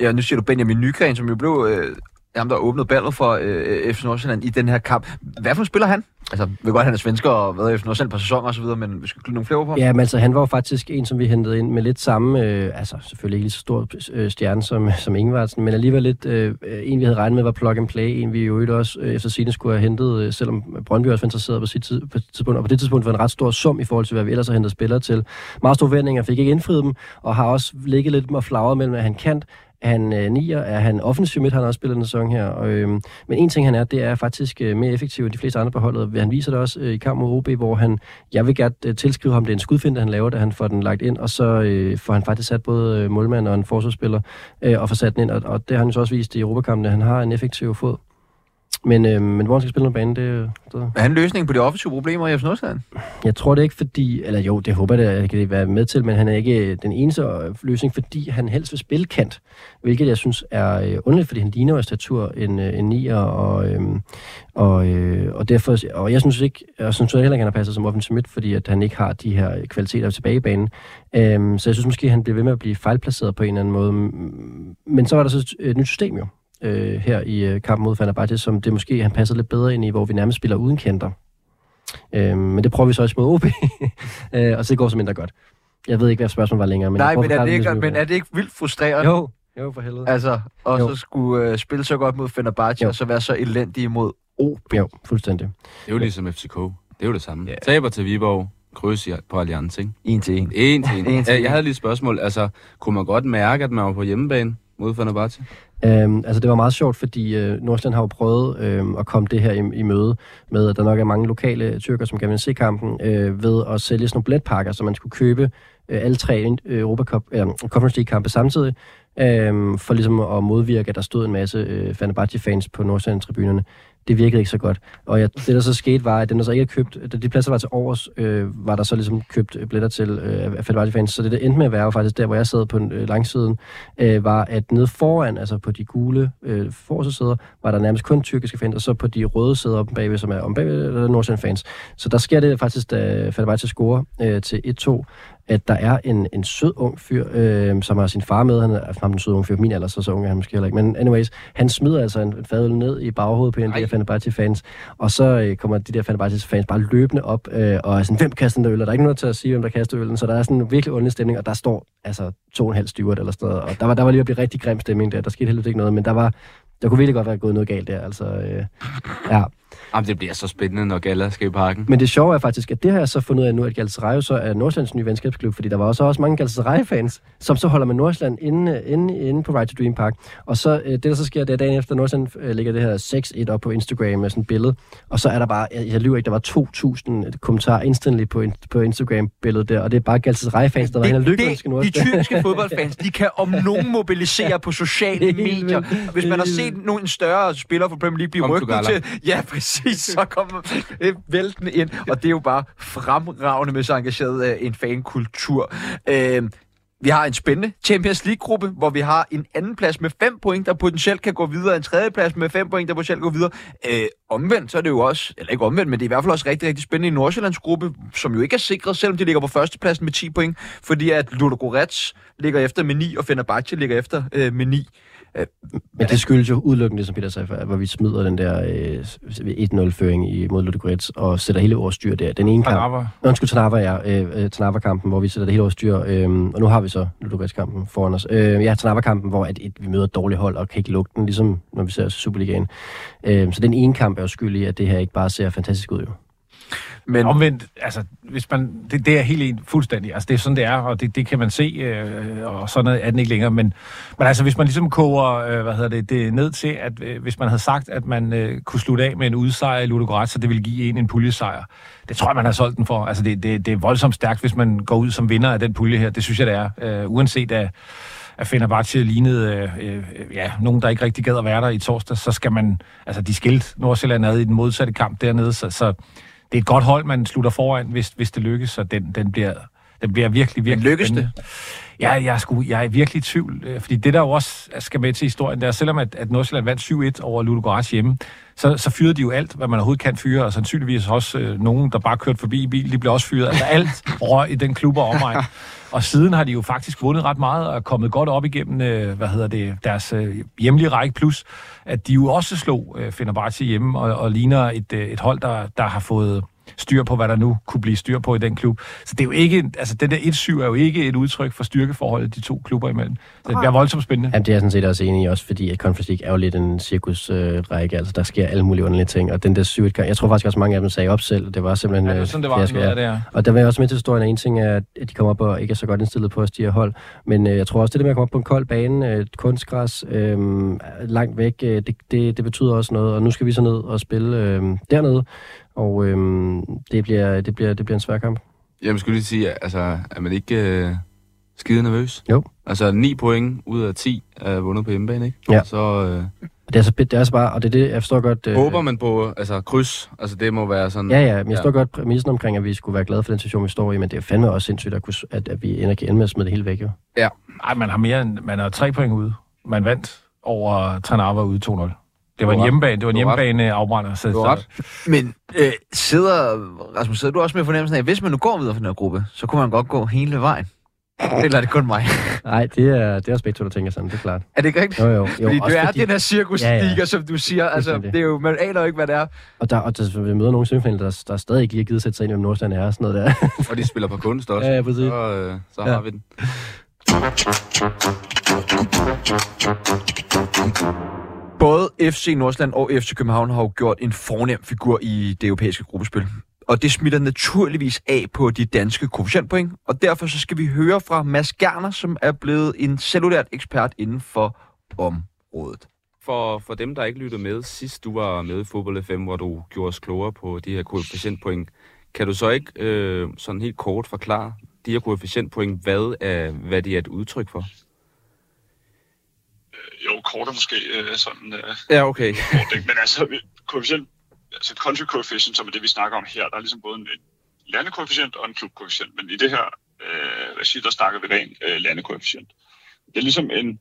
[SPEAKER 1] Ja, nu siger du Benjamin Nygren, som jo blev øh, ham, der åbnede ballet for øh, FC Nordsjælland i den her kamp. Hvad for en spiller han? Altså, vi ved godt, han er svensker og været i FC Nordsjælland på sæsoner og så videre, men vi skal nogle flere på på.
[SPEAKER 2] Ja, men altså, han var jo faktisk en, som vi hentede ind med lidt samme, øh, altså selvfølgelig ikke lige så stor øh, stjerne som, som Ingvartsen, men alligevel lidt øh, en, vi havde regnet med var plug and play, en vi jo øvrigt også øh, efter sine skulle have hentet, øh, selvom Brøndby også var interesseret på sit tid, på tidspunkt, og på det tidspunkt var en ret stor sum i forhold til, hvad vi ellers har hentet spillere til. Meget store forventninger, fik ikke indfriet dem, og har også ligget lidt og flagret mellem, at han kan, er han øh, nier, er han offensiv midt, han har også spillet en sæson her. Og, øh, men en ting han er, det er faktisk øh, mere effektiv end de fleste andre på holdet. Han viser det også øh, i kamp mod OB, hvor han, jeg vil gerne øh, tilskrive ham, det er en skudfinde, han laver, da han får den lagt ind, og så øh, får han faktisk sat både øh, målmand og en forsvarsspiller øh, og får sat den ind, og, og det har han jo så også vist i Europakampene. han har en effektiv fod. Men, øh, men hvor han skal spille på banen, det, det,
[SPEAKER 1] Er han løsningen på de offensive problemer i FC Nordsjælland?
[SPEAKER 2] jeg tror det ikke, fordi... Eller jo, det håber jeg, at jeg kan være med til, men han er ikke den eneste øh, løsning, fordi han helst vil spille kant, hvilket jeg synes er øh, underligt, fordi han ligner jo i statur en, øh, en nier, og, øh, og, øh, og derfor... Og jeg synes ikke... Jeg synes heller ikke, han har passet som offensiv midt, fordi at han ikke har de her kvaliteter tilbage i banen. Øh, så jeg synes måske, han bliver ved med at blive fejlplaceret på en eller anden måde. Men så var der så et nyt system jo, øh, her i øh, kampen mod Fenerbahce, som det måske han passer lidt bedre ind i, hvor vi nærmest spiller uden kanter. Øh, men det prøver vi så også mod OB, øh, og så det går så mindre godt. Jeg ved ikke, hvad spørgsmålet var længere. Men
[SPEAKER 1] Nej, men er, det ikke, men er det ikke vildt frustrerende?
[SPEAKER 2] Jo, jo, for helvede.
[SPEAKER 1] Altså, og
[SPEAKER 2] Jo.
[SPEAKER 1] så skulle øh, spille så godt mod Fenerbahce,
[SPEAKER 2] Jo.
[SPEAKER 1] og så være så elendig mod OB.
[SPEAKER 2] Jo, fuldstændig.
[SPEAKER 4] Det er jo ligesom FCK. Det er jo det samme. Yeah. Taber til Viborg, kryds i- på Allianz, ikke?
[SPEAKER 1] En til en.
[SPEAKER 4] En til en.
[SPEAKER 1] En til en.
[SPEAKER 4] Jeg havde lige et spørgsmål. Altså, kunne man godt mærke, at man var på hjemmebane mod Fenerbahce?
[SPEAKER 2] Øhm, altså det var meget sjovt, fordi øh, Nordsjælland har jo prøvet øh, at komme det her i, i møde med, at der nok er mange lokale tyrker, som gerne vil se kampen, øh, ved at sælge sådan nogle billetpakker, så man skulle købe øh, alle tre øh, Europa Cup, øh, Conference League kampe samtidig, øh, for ligesom at modvirke, at der stod en masse øh, Fenerbahce-fans på Nordsjælland-tribunerne. Det virkede ikke så godt. Og jeg, det, der så skete, var, at dem, der så ikke havde købt, de pladser var til overs, øh, var der så ligesom købt øh, billetter til øh, af fans. Så det, der endte med at være, var faktisk der, hvor jeg sad på øh, langsiden, øh, var, at nede foran, altså på de gule øh, forsæder, var der nærmest kun tyrkiske fans, og så på de røde sæder om bagved, som er om bagved, der er Nordsjælland fans. Så der sker det faktisk, da Fenerbahce scorer øh, til 1-2, at der er en, en sød ung fyr, øh, som har sin far med. Han er ham den søde unge fyr, min alder, så så ung er han måske heller ikke. Men anyways, han smider altså en, en fadøl ned i baghovedet på en af de her Fenerbahce-fans, og så øh, kommer de der Fenerbahce-fans bare løbende op, øh, og er sådan, hvem kaster den der øl? Og der er ikke noget til at sige, hvem der kaster øllen, så der er sådan en virkelig underlig stemning, og der står altså to og en halv steward eller sådan noget, og der var, der var lige at blive rigtig grim stemning der. Der skete heldigvis ikke noget, men der var, der kunne virkelig godt være gået noget galt der, altså, øh, ja.
[SPEAKER 4] Jamen, det bliver så spændende, når Gala skal i parken.
[SPEAKER 2] Men det sjove er faktisk, at det har jeg så fundet ud af nu, at Galatasaray så er Nordsjællands nye venskabsklub, fordi der var også, også mange Galatasaray-fans, som så holder med Nordsjælland inde, inde, inde på Right to Dream Park. Og så øh, det, der så sker, det er dagen efter, Nordsjælland øh, lægger det her 6-1 op på Instagram med sådan et billede, og så er der bare, jeg, jeg lyver ikke, der var 2.000 kommentarer instantly på, in- på Instagram-billedet der, og det er bare Galatasaray-fans, der var hen og lykkeønske
[SPEAKER 1] de
[SPEAKER 2] Nordsjælland.
[SPEAKER 1] tyrkiske fodboldfans, de kan om nogen mobilisere på sociale medier. Hvis man har set nogen en større spiller fra Premier League blive rygtet til, ja præcis, så kommer øh, væltende ind. Og det er jo bare fremragende med så engageret øh, en fankultur. Øh, Vi har en spændende Champions League-gruppe, hvor vi har en anden plads med 5 point, der potentielt kan gå videre, en tredje plads med 5 point, der potentielt kan gå videre. Øh, omvendt, så er det jo også, eller ikke omvendt, men det er i hvert fald også rigtig, rigtig spændende i Nordsjællands gruppe, som jo ikke er sikret, selvom de ligger på førstepladsen med 10 point, fordi at Ludogorets ligger efter med 9, og Fenerbahce ligger efter øh, med 9.
[SPEAKER 2] Men det skyldes jo udelukkende, som Peter sagde før, hvor vi smider den der øh, 1-0-føring mod Ludogorets og sætter hele vores styr der. Den ene kamp...
[SPEAKER 3] Tanava.
[SPEAKER 2] Undskyld, Tanava, ja. Øh, Tanava-kampen, hvor vi sætter det hele vores styr. Øh, og nu har vi så Ludogorets-kampen foran os. Øh, ja, Tanava-kampen, hvor at, et, vi møder et dårligt hold og kan ikke lugte den, ligesom når vi ser Superligaen. Øh, så den ene kamp er jo skyld i, at det her ikke bare ser fantastisk ud, jo.
[SPEAKER 3] Men omvendt, altså, hvis man, det, det er helt en fuldstændig, altså det er sådan, det er, og det, det kan man se, øh, og sådan er den ikke længere, men, men altså, hvis man ligesom koger, øh, hvad hedder det, det ned til, at øh, hvis man havde sagt, at man øh, kunne slutte af med en udsejr i Ludogorets, så det ville give en en puljesejr, det tror jeg, man har solgt den for. Altså, det, det, det er voldsomt stærkt, hvis man går ud som vinder af den pulje her, det synes jeg, det er, øh, uanset at at Fenerbahce lignede øh, øh, ja, nogen, der ikke rigtig gad at være der i torsdag, så skal man, altså de skilt Nordsjælland ad i den modsatte kamp dernede, så, så det er et godt hold, man slutter foran, hvis, hvis det lykkes, så den, den, bliver, den bliver virkelig, virkelig
[SPEAKER 1] Men lykkes det?
[SPEAKER 3] Ja, jeg er, sgu, jeg er virkelig i tvivl, øh, fordi det der jo også skal med til historien, der selvom at, at Nordsjælland vandt 7-1 over Ludogorets hjemme, så, så fyrede de jo alt, hvad man overhovedet kan fyre, og sandsynligvis også øh, nogen, der bare kørte forbi i bil, de blev også fyret. Altså alt røg i den klub og omegn. Og siden har de jo faktisk vundet ret meget og er kommet godt op igennem, øh, hvad hedder det, deres øh, hjemlige række, plus at de jo også slog øh, Fenerbahce hjemme og, og ligner et, øh, et hold, der, der har fået styr på, hvad der nu kunne blive styr på i den klub. Så det er jo ikke, altså den der 1-7 er jo ikke et udtryk for styrkeforholdet de to klubber imellem. Så det bliver voldsomt spændende.
[SPEAKER 2] Jamen, det er jeg sådan set også enig i, også fordi at Conference League er jo lidt en cirkusrække, øh, altså der sker alle mulige underlige ting, og den der 7 jeg tror faktisk også mange af dem sagde op selv, det var simpelthen...
[SPEAKER 3] Ja, det var sådan, det var,
[SPEAKER 2] fiasko, ja.
[SPEAKER 3] det er.
[SPEAKER 2] Og der var jeg også med til historien, at en ting er, at de kommer op og ikke er så godt indstillet på de her hold, men øh, jeg tror også, det der med at komme op på en kold bane, øh, kunstgræs, øh, langt væk, øh, det, det, det betyder også noget, og nu skal vi så ned og spille øh, dernede, og øhm, det, bliver, det, bliver, det bliver en svær kamp.
[SPEAKER 4] Jamen, skulle lige sige, altså, er man ikke øh, skide nervøs?
[SPEAKER 2] Jo.
[SPEAKER 4] Altså, 9 point ud af 10 er vundet på hjemmebane, ikke?
[SPEAKER 2] Ja.
[SPEAKER 4] Så øh,
[SPEAKER 2] Det er så det er så bare, og det er det, jeg forstår godt... Øh,
[SPEAKER 4] håber man på, altså, kryds. Altså, det må være sådan...
[SPEAKER 2] Ja, ja, men jeg forstår godt præmissen omkring, at vi skulle være glade for den situation, vi står i, men det er fandme også sindssygt, at, kunne, at, at vi ender kan ende med at smide det hele væk, jo.
[SPEAKER 3] Ej, man har mere end, man har tre point ude. Man vandt over Tranava ude 2-0. Det var en hjemmebane, det var en hjemmebane afbrænder. Så,
[SPEAKER 4] Du ret.
[SPEAKER 1] Men øh, sidder, Rasmus, sidder du også med fornemmelsen af, at hvis man nu går videre fra den her gruppe, så kunne man godt gå hele vejen? Eller er det kun mig?
[SPEAKER 2] Nej, det er, det er også begge to, der tænker sådan, det er klart.
[SPEAKER 1] Er det ikke rigtigt?
[SPEAKER 2] Jo, jo. jo
[SPEAKER 1] Fordi det er den her cirkusliga,
[SPEAKER 2] Ja, ja.
[SPEAKER 1] som du siger. Altså, det er jo, man aner jo ikke, hvad det er.
[SPEAKER 2] Og der, og der, vi møder nogle semifinaler, der, der stadig ikke lige har givet sætte sig ind i, hvem Nordsjælland er og sådan noget der.
[SPEAKER 4] Og de spiller på kunst også.
[SPEAKER 2] Ja, ja, præcis.
[SPEAKER 4] Så, øh, så
[SPEAKER 2] Ja.
[SPEAKER 4] har vi den.
[SPEAKER 1] Både FC Nordsjælland og FC København har jo gjort en fornem figur i det europæiske gruppespil. Og det smitter naturligvis af på de danske koefficientpoint, og derfor så skal vi høre fra Mads Gerner, som er blevet en cellulært ekspert inden for området.
[SPEAKER 4] For, for dem, der ikke lyttede med sidst, du var med i Fodbold FM, hvor du gjorde os klogere på de her koefficientpoint, kan du så ikke øh, sådan helt kort forklare de her koefficientpoint, hvad, er, hvad de er et udtryk for?
[SPEAKER 6] Jo, kort er måske øh, sådan øh,
[SPEAKER 4] Ja, okay.
[SPEAKER 6] kort? Men altså, koefficient, altså country coefficient, som er det, vi snakker om her, der er ligesom både en landekoefficient og en klubkoefficient. Men i det her øh, regi, der snakker vi ren øh, landekoefficient. Det er ligesom en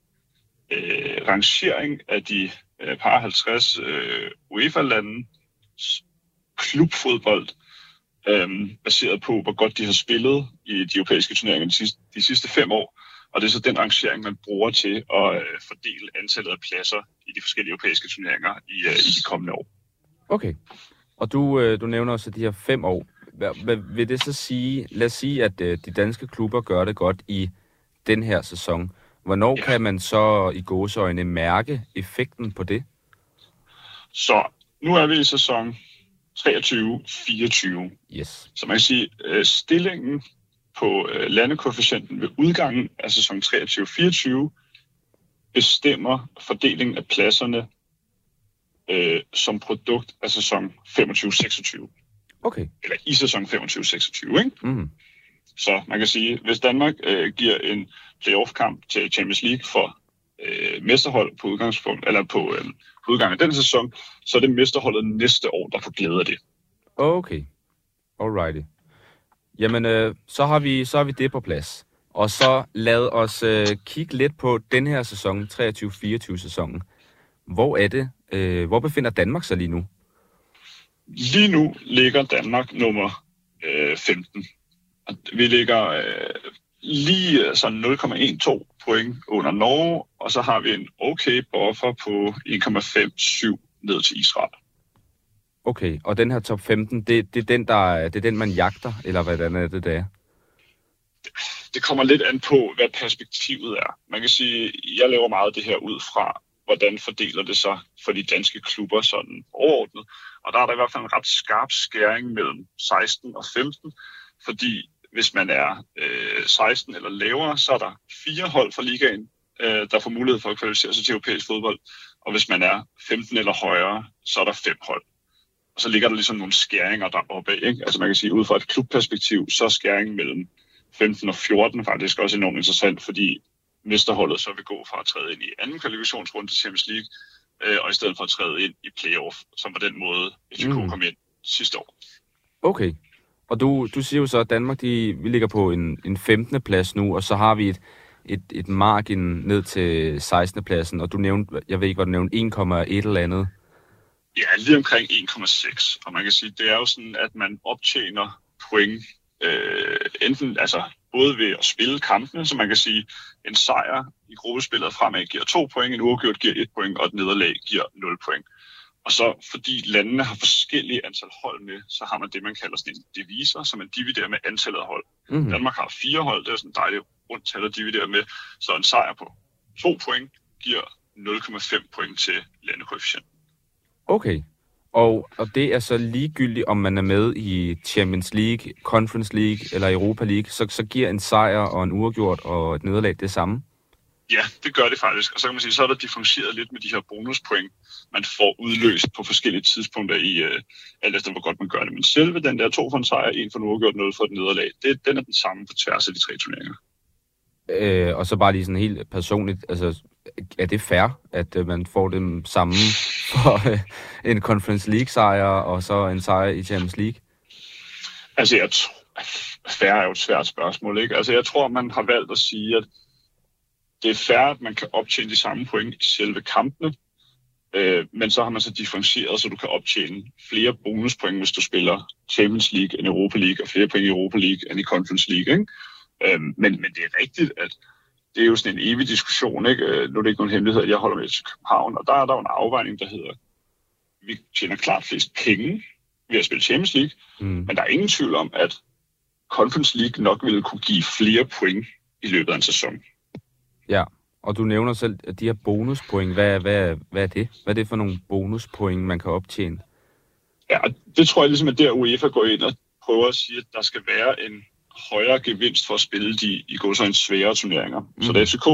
[SPEAKER 6] øh, rangering af de øh, par 50 øh, UEFA-lande klubfodbold, øh, baseret på, hvor godt de har spillet i de europæiske turneringer de sidste, de sidste fem år. Og det er så den rangering, man bruger til at øh, fordele antallet af pladser i de forskellige europæiske turneringer i, øh, i de kommende år.
[SPEAKER 4] Okay. Og du, øh, du nævner også de her fem år. Hvad, vil det så sige? Lad os sige, at øh, de danske klubber gør det godt i den her sæson. Hvornår
[SPEAKER 6] Ja.
[SPEAKER 4] kan man så i gåseøjne mærke effekten på det?
[SPEAKER 6] Så nu er vi i sæson 23-24.
[SPEAKER 4] Yes.
[SPEAKER 6] Så man kan sige, øh, stillingen på øh, landekoefficienten ved udgangen af sæson 23-24 bestemmer fordelingen af pladserne øh, som produkt af sæson 25-26.
[SPEAKER 4] Okay.
[SPEAKER 6] Eller i sæson 25-26, ikke?
[SPEAKER 4] Mm.
[SPEAKER 6] Så man kan sige, hvis Danmark øh, giver en playoff-kamp til Champions League for øh, mesterhold på udgangspunkt, eller på, øh, på udgang af den sæson, så er det mesterholdet næste år, der får glæde af det.
[SPEAKER 4] Okay. Alrighty. Jamen, øh, så, har vi, så har vi det på plads. Og så lad os øh, kigge lidt på den her sæson, 23-24 sæsonen. Hvor er det? Øh, hvor befinder Danmark sig lige nu?
[SPEAKER 6] Lige nu ligger Danmark nummer øh, 15. Og vi ligger øh, lige øh, så 0,12 point under Norge, og så har vi en okay buffer på 1,57 ned til Israel.
[SPEAKER 4] Okay, og den her top 15, det, det, er, den, der, det er den, man jagter, eller hvordan er det, der?
[SPEAKER 6] Det kommer lidt an på, hvad perspektivet er. Man kan sige, jeg laver meget det her ud fra, hvordan fordeler det sig for de danske klubber sådan overordnet. Og der er der i hvert fald en ret skarp skæring mellem 16 og 15, fordi hvis man er øh, 16 eller lavere, så er der fire hold fra ligaen, øh, der får mulighed for at kvalificere sig til europæisk fodbold. Og hvis man er 15 eller højere, så er der fem hold. Og så ligger der ligesom nogle skæringer deroppe. Ikke? Altså man kan sige, ud fra et klubperspektiv, så er skæringen mellem 15 og 14 faktisk også enormt interessant, fordi mesterholdet så vil gå fra at træde ind i anden kvalifikationsrunde til Champions League, øh, og i stedet for at træde ind i playoff, som på den måde FCK mm. kom ind sidste år.
[SPEAKER 4] Okay. Og du, du siger jo så, at Danmark de, vi ligger på en, en 15. plads nu, og så har vi et, et, et margin ned til 16. pladsen, og du nævnte, jeg ved ikke, hvad du nævnte, 1,1 eller andet.
[SPEAKER 6] Ja, lige omkring 1,6. Og man kan sige, det er jo sådan, at man optjener point, øh, enten altså både ved at spille kampene, så man kan sige, en sejr i gruppespillet fremad giver to point, en uafgjort giver et point, og et nederlag giver 0 point. Og så fordi landene har forskellige antal hold med, så har man det, man kalder sådan en divisor, som man dividerer med antallet af hold. Mm. Danmark har fire hold, det er sådan dejligt rundt tal at dividere med, så en sejr på to point giver 0,5 point til landekoefficienten.
[SPEAKER 4] Okay. Og, og det er så ligegyldigt, om man er med i Champions League, Conference League eller Europa League, så, så giver en sejr og en uafgjort og et nederlag det samme?
[SPEAKER 6] Ja, det gør det faktisk. Og så kan man sige, så er der differentieret lidt med de her bonuspoint, man får udløst på forskellige tidspunkter i uh, alt efter, hvor godt man gør det. Men selve den der to for en sejr, en for en uafgjort, noget for et nederlag, det, den er den samme på tværs af de tre turneringer.
[SPEAKER 4] Øh, og så bare lige sådan helt personligt, altså er det fair, at uh, man får den samme for øh, en Conference League-sejr og så en sejr i Champions League?
[SPEAKER 6] Altså, jeg tror, fair er jo et svært spørgsmål, ikke? Altså, jeg tror, man har valgt at sige, at det er fair, at man kan optjene de samme point i selve kampene, øh, men så har man så differentieret, så du kan optjene flere bonuspoint, hvis du spiller Champions League end Europa League, og flere point i Europa League end i Conference League. Ikke? Øh, men, men det er rigtigt, at det er jo sådan en evig diskussion. Ikke? Øh, nu er det ikke nogen hemmelighed, at jeg holder med til København, og der er der jo en afvejning, der hedder, vi tjener klart flest penge ved at spille Champions League, mm. men der er ingen tvivl om, at Conference League nok ville kunne give flere point i løbet af en sæson.
[SPEAKER 4] Ja, og du nævner selv, at de her bonuspoint, hvad, hvad, hvad er det? Hvad er det for nogle bonuspoint, man kan optjene?
[SPEAKER 6] Ja, det tror jeg ligesom, at der UEFA går ind og prøver at sige, at der skal være en højere gevinst for at spille de i går så en svære turneringer. Mm. Så da mm. FCK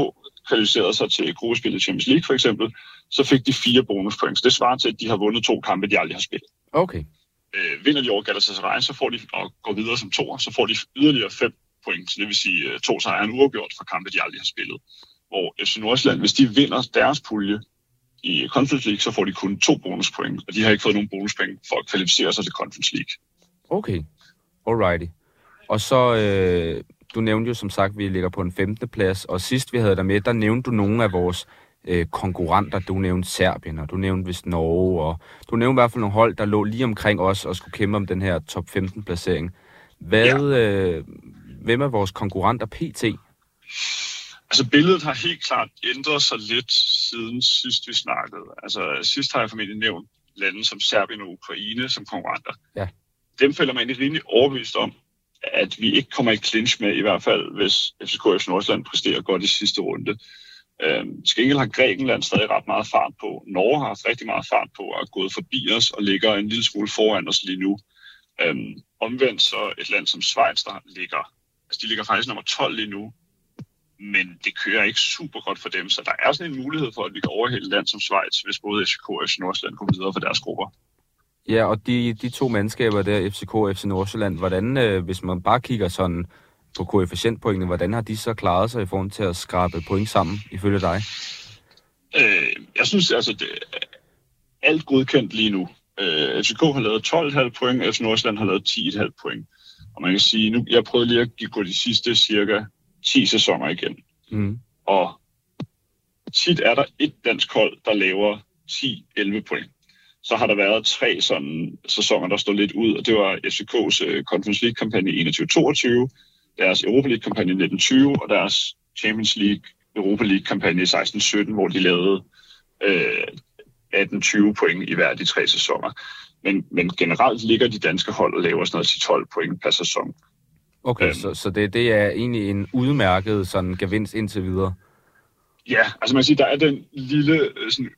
[SPEAKER 6] kvalificerede sig til gruppespillet Champions League for eksempel, så fik de fire bonuspoint. Det svarer til, at de har vundet to kampe, de aldrig har spillet.
[SPEAKER 4] Okay.
[SPEAKER 6] Øh, vinder de over Galatasaray, så får de, og går videre som to, så får de yderligere fem point, så det vil sige øh, to sejre en uafgjort for kampe, de aldrig har spillet. Hvor FC Nordsjælland, hvis de vinder deres pulje i Conference League, så får de kun to bonuspoint, og de har ikke fået nogen bonuspoint for at kvalificere sig til Conference League.
[SPEAKER 4] Okay, alrighty. Og så, øh, du nævnte jo som sagt, at vi ligger på en 15. plads, og sidst vi havde dig med, der nævnte du nogle af vores øh, konkurrenter. Du nævnte Serbien, og du nævnte vist Norge, og du nævnte i hvert fald nogle hold, der lå lige omkring os og skulle kæmpe om den her top 15 placering. Hvad, ja. øh, hvem er vores konkurrenter PT?
[SPEAKER 6] Altså billedet har helt klart ændret sig lidt siden sidst vi snakkede. Altså sidst har jeg formentlig nævnt lande som Serbien og Ukraine som konkurrenter.
[SPEAKER 4] Ja.
[SPEAKER 6] Dem føler man egentlig rimelig overbevist om, at vi ikke kommer i clinch med, i hvert fald hvis FCK og Nordsjælland præsterer godt i sidste runde. Øhm, til har Grækenland stadig ret meget fart på. Norge har haft rigtig meget fart på og er gået forbi os og ligger en lille smule foran os lige nu. Øhm, omvendt så et land som Schweiz, der ligger Altså, de ligger faktisk nummer 12 lige nu, men det kører ikke super godt for dem, så der er sådan en mulighed for, at vi kan overhælde land som Schweiz, hvis både FCK og Nordsjælland går videre for deres grupper.
[SPEAKER 4] Ja, og de, de to mandskaber der, FCK og FC Nordsjælland, hvordan, øh, hvis man bare kigger sådan på koefficientpointene, hvordan har de så klaret sig i forhold til at skrabe point sammen, ifølge dig?
[SPEAKER 6] Øh, jeg synes, altså, det er alt godkendt lige nu. Øh, FCK har lavet 12,5 point, FC Nordsjælland har lavet 10,5 point. Og man kan sige, nu, jeg prøvede lige at gå de sidste cirka 10 sæsoner igen.
[SPEAKER 4] Mm.
[SPEAKER 6] Og tit er der et dansk hold, der laver 10-11 point. Så har der været tre sådan sæsoner, der står lidt ud, og det var FCK's uh, Conference League-kampagne 21-22, deres Europa League-kampagne 1920 og deres Champions League Europa League-kampagne 16-17, hvor de lavede øh, 18-20 point i hver af de tre sæsoner. Men, men generelt ligger de danske hold og laver sådan noget 10-12 point per sæson.
[SPEAKER 4] Okay,
[SPEAKER 6] Øhm.
[SPEAKER 4] så, så det, det er egentlig en udmærket sådan gevinst indtil videre.
[SPEAKER 6] Ja, altså man siger, der er den lille øh, sådan,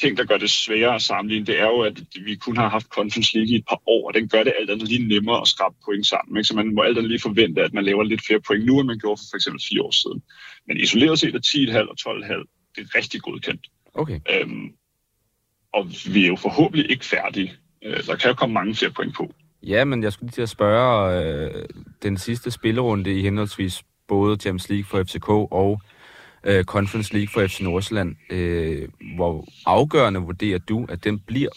[SPEAKER 6] ting, der gør det sværere at sammenligne, det er jo, at vi kun har haft Conference League i et par år, og den gør det alt andet lige nemmere at skrabe point sammen. Ikke? Så man må alt andet lige forvente, at man laver lidt flere point nu, end man gjorde for for eksempel fire år siden. Men isoleret set er 10,5 og 12,5 det er rigtig godkendt.
[SPEAKER 4] Okay.
[SPEAKER 6] Øhm, og vi er jo forhåbentlig ikke færdige. Øh, der kan jo komme mange flere point på.
[SPEAKER 4] Ja, men jeg skulle lige til at spørge øh, den sidste spillerunde i henholdsvis både Champions League for FCK og øh, Conference League for FC Nordsjælland. Øh, hvor afgørende vurderer du, at den bliver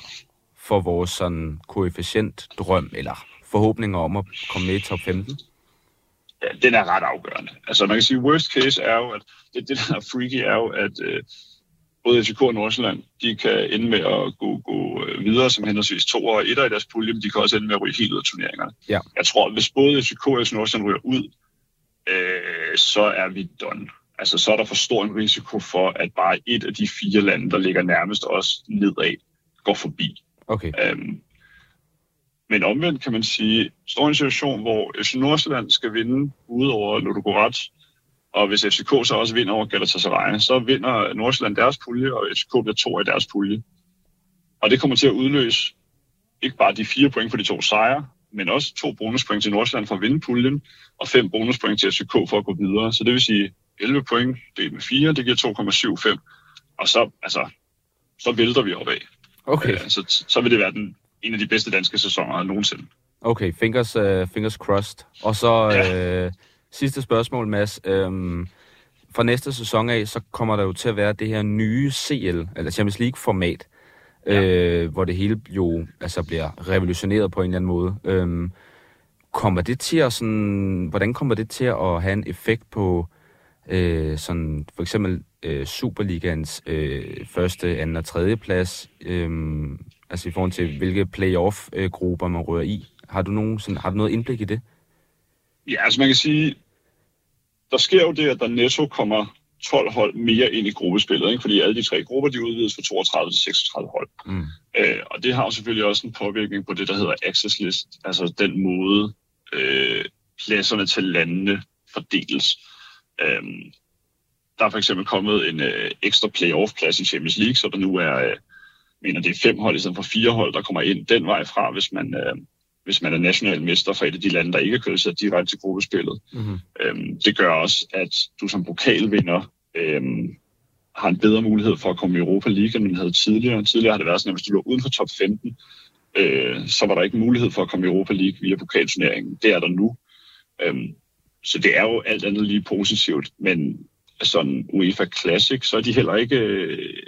[SPEAKER 4] for vores sådan koefficient drøm eller forhåbninger om at komme med i top 15?
[SPEAKER 6] Ja, den er ret afgørende. Altså man kan sige, worst case er jo, at det, det der er freaky er jo, at øh, både FCK og Nordsjælland, de kan ende med at gå, gå øh, videre som henholdsvis to og etter i deres pulje, men de kan også ende med at ryge helt ud af turneringerne.
[SPEAKER 4] Ja.
[SPEAKER 6] Jeg tror, at hvis både FCK og Nordsjælland ryger ud, øh, så er vi done. Altså så er der for stor en risiko for, at bare et af de fire lande, der ligger nærmest os nedad, går forbi.
[SPEAKER 4] Okay.
[SPEAKER 6] Øhm, men omvendt kan man sige, står en situation, hvor FC Nordsjælland skal vinde ude over Ludogorets, og hvis FCK så også vinder over Galatasaray, så vinder Nordsjælland deres pulje, og FCK bliver to i deres pulje. Og det kommer til at udløse ikke bare de fire point for de to sejre, men også to bonuspoint til Nordsjælland for at vinde puljen, og fem bonuspoint til FCK for at gå videre. Så det vil sige 11 point delt med 4, det giver 2,75. Og så, altså, så vælter vi opad.
[SPEAKER 4] Okay.
[SPEAKER 6] Øh, så, så vil det være den, en af de bedste danske sæsoner nogensinde.
[SPEAKER 4] Okay, fingers, uh, fingers crossed. Og så
[SPEAKER 6] Ja.
[SPEAKER 4] øh, sidste spørgsmål, Mads. Øhm, fra næste sæson af, så kommer der jo til at være det her nye CL, eller Champions League-format, ja. øh, hvor det hele jo altså bliver revolutioneret på en eller anden måde. Øhm, kommer det til at sådan, hvordan kommer det til at have en effekt på øh, sådan for eksempel øh, Superligans øh, første, anden og tredje plads, øh, altså i forhold til hvilke playoff-grupper man rører i? Har du, nogen, sådan, har du noget indblik i det?
[SPEAKER 6] Ja, altså man kan sige, der sker jo det, at der netto kommer 12 hold mere ind i gruppespillet, ikke? fordi alle de tre grupper, de udvides fra 32 til 36 hold.
[SPEAKER 4] Mm.
[SPEAKER 6] Øh, og det har jo selvfølgelig også en påvirkning på det, der hedder access list, altså den måde øh, pladserne til landene fordeles. Øh, der er for eksempel kommet en øh, ekstra playoff-plads i Champions League, så der nu er, øh, mener det er fem hold i stedet for fire hold, der kommer ind den vej fra, hvis man, øh, hvis man er national mester for et af de lande, der ikke er kvalificeret direkte til gruppespillet.
[SPEAKER 4] Mm-hmm.
[SPEAKER 6] Øhm, det gør også, at du som pokalvinder øhm, har en bedre mulighed for at komme i Europa League, end man havde tidligere. Tidligere har det været sådan, at hvis du lå uden for top 15, øh, så var der ikke mulighed for at komme i Europa League via pokalturneringen. Det er der nu. Øhm, så det er jo alt andet lige positivt, men sådan UEFA Classic, så er de heller ikke... Øh,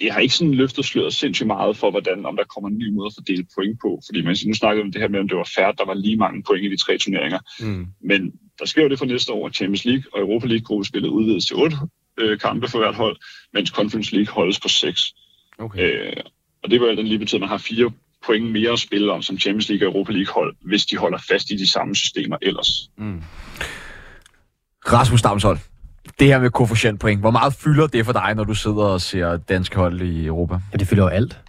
[SPEAKER 6] jeg har ikke sådan løftet sløret sindssygt meget for, hvordan, om der kommer en ny måde at fordele point på. Fordi man, nu snakkede om det her med, om det var færdigt, der var lige mange point i de tre turneringer.
[SPEAKER 4] Mm.
[SPEAKER 6] Men der sker jo det for næste år, at Champions League og Europa League gruppespillet udvides til otte øh, kampe for hvert hold, mens Conference League holdes på seks.
[SPEAKER 4] Okay.
[SPEAKER 6] Øh, og det vil alt andet lige betyde, at man har fire point mere at spille om som Champions League og Europa League hold, hvis de holder fast i de samme systemer ellers.
[SPEAKER 4] Mm.
[SPEAKER 1] Rasmus Damshold, det her med koefficientpoint, hvor meget fylder det for dig, når du sidder og ser danske hold i Europa?
[SPEAKER 2] Ja, det fylder jo alt.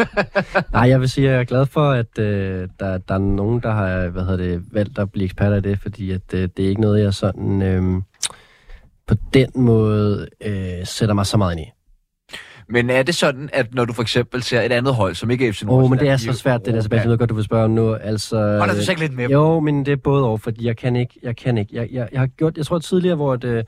[SPEAKER 2] Nej, jeg vil sige, at jeg er glad for, at øh, der, der er nogen, der har hvad hedder det, valgt at blive eksperter i det, fordi at, øh, det er ikke noget, jeg sådan øh, på den måde øh, sætter mig så meget ind i.
[SPEAKER 1] Men er det sådan, at når du for eksempel ser et andet hold, som ikke er FC
[SPEAKER 2] Åh,
[SPEAKER 1] Nordsjælland...
[SPEAKER 2] oh, men det er så svært, det der, Sebastian. Jeg ved godt, du vil spørge om nu. Altså,
[SPEAKER 1] Holder du så ikke lidt med?
[SPEAKER 2] Jo, men det er både over, fordi jeg kan ikke. Jeg kan ikke. Jeg, jeg, jeg har gjort, jeg tror tidligere, hvor at, øh,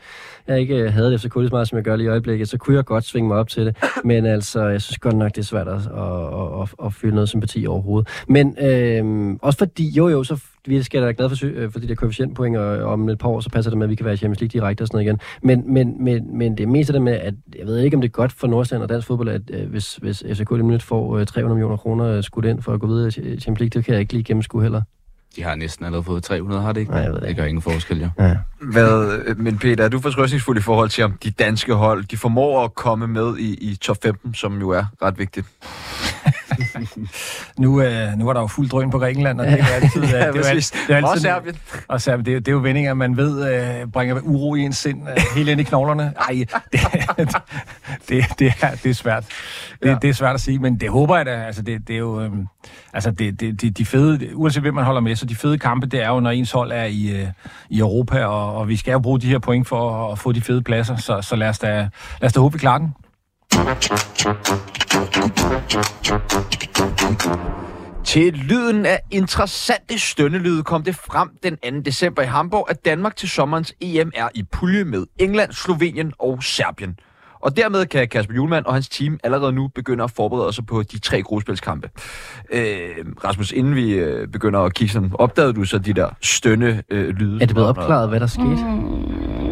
[SPEAKER 2] jeg ikke øh, havde FCK lige så meget, som jeg gør lige i øjeblikket, så kunne jeg godt svinge mig op til det. Men altså, jeg synes godt nok, det er svært at, at, at, at føle noget sympati overhovedet. Men øh, også fordi, jo jo, så vi skal da være glade for, øh, for de der koefficientpoint, og om et par år, så passer det med, at vi kan være i Champions League direkte og sådan noget igen. Men, men, men, men det er mest af det med, at jeg ved ikke, om det er godt for Nordsjælland og dansk fodbold, at øh, hvis, hvis FCK lige minut får øh, 300 millioner kroner øh, skudt ind for at gå videre i Champions League, det kan jeg ikke lige gennemskue heller.
[SPEAKER 4] De har næsten allerede fået 300, har det ikke?
[SPEAKER 2] Nej, jeg ved det
[SPEAKER 4] det
[SPEAKER 2] ikke.
[SPEAKER 4] gør ingen forskel, jo.
[SPEAKER 2] Ja.
[SPEAKER 1] Hvad, øh, men Peter, er du fortrøstningsfuld i forhold til, om de danske hold, de formår at komme med i, i top 15, som jo er ret vigtigt?
[SPEAKER 3] Nu, øh, nu er der jo fuld drøn på Grækenland, og det er altid... øh, det er jo
[SPEAKER 1] præcis.
[SPEAKER 3] alt- det er
[SPEAKER 1] Og
[SPEAKER 3] altid
[SPEAKER 1] Serbien.
[SPEAKER 3] Og så, det, er det er jo vendinger, man ved øh, bringer uro i ens sind øh, helt ind i knoglerne. Ej, det, det, det, er, det er svært. Det,
[SPEAKER 1] Ja.
[SPEAKER 3] det er svært at sige, men det håber jeg da. Altså, det, det er jo... Øh, altså, det, det, de, de fede... Uanset hvem man holder med, så de fede kampe, det er jo, når ens hold er i, øh, i Europa, og, og vi skal jo bruge de her point for at, at få de fede pladser, så, så lad, os da, lad os da håbe, vi klarer den.
[SPEAKER 1] Til lyden af interessante stønnelyde kom det frem den 2. december i Hamburg, at Danmark til sommerens EM er i pulje med England, Slovenien og Serbien. Og dermed kan Kasper Julemand og hans team allerede nu begynde at forberede sig på de tre gruppespilskampe. Øh, Rasmus, inden vi øh, begynder at kigge sådan, opdagede du så de der stønne øh, lyde?
[SPEAKER 2] Er det blevet opklaret, hvad der skete? Er,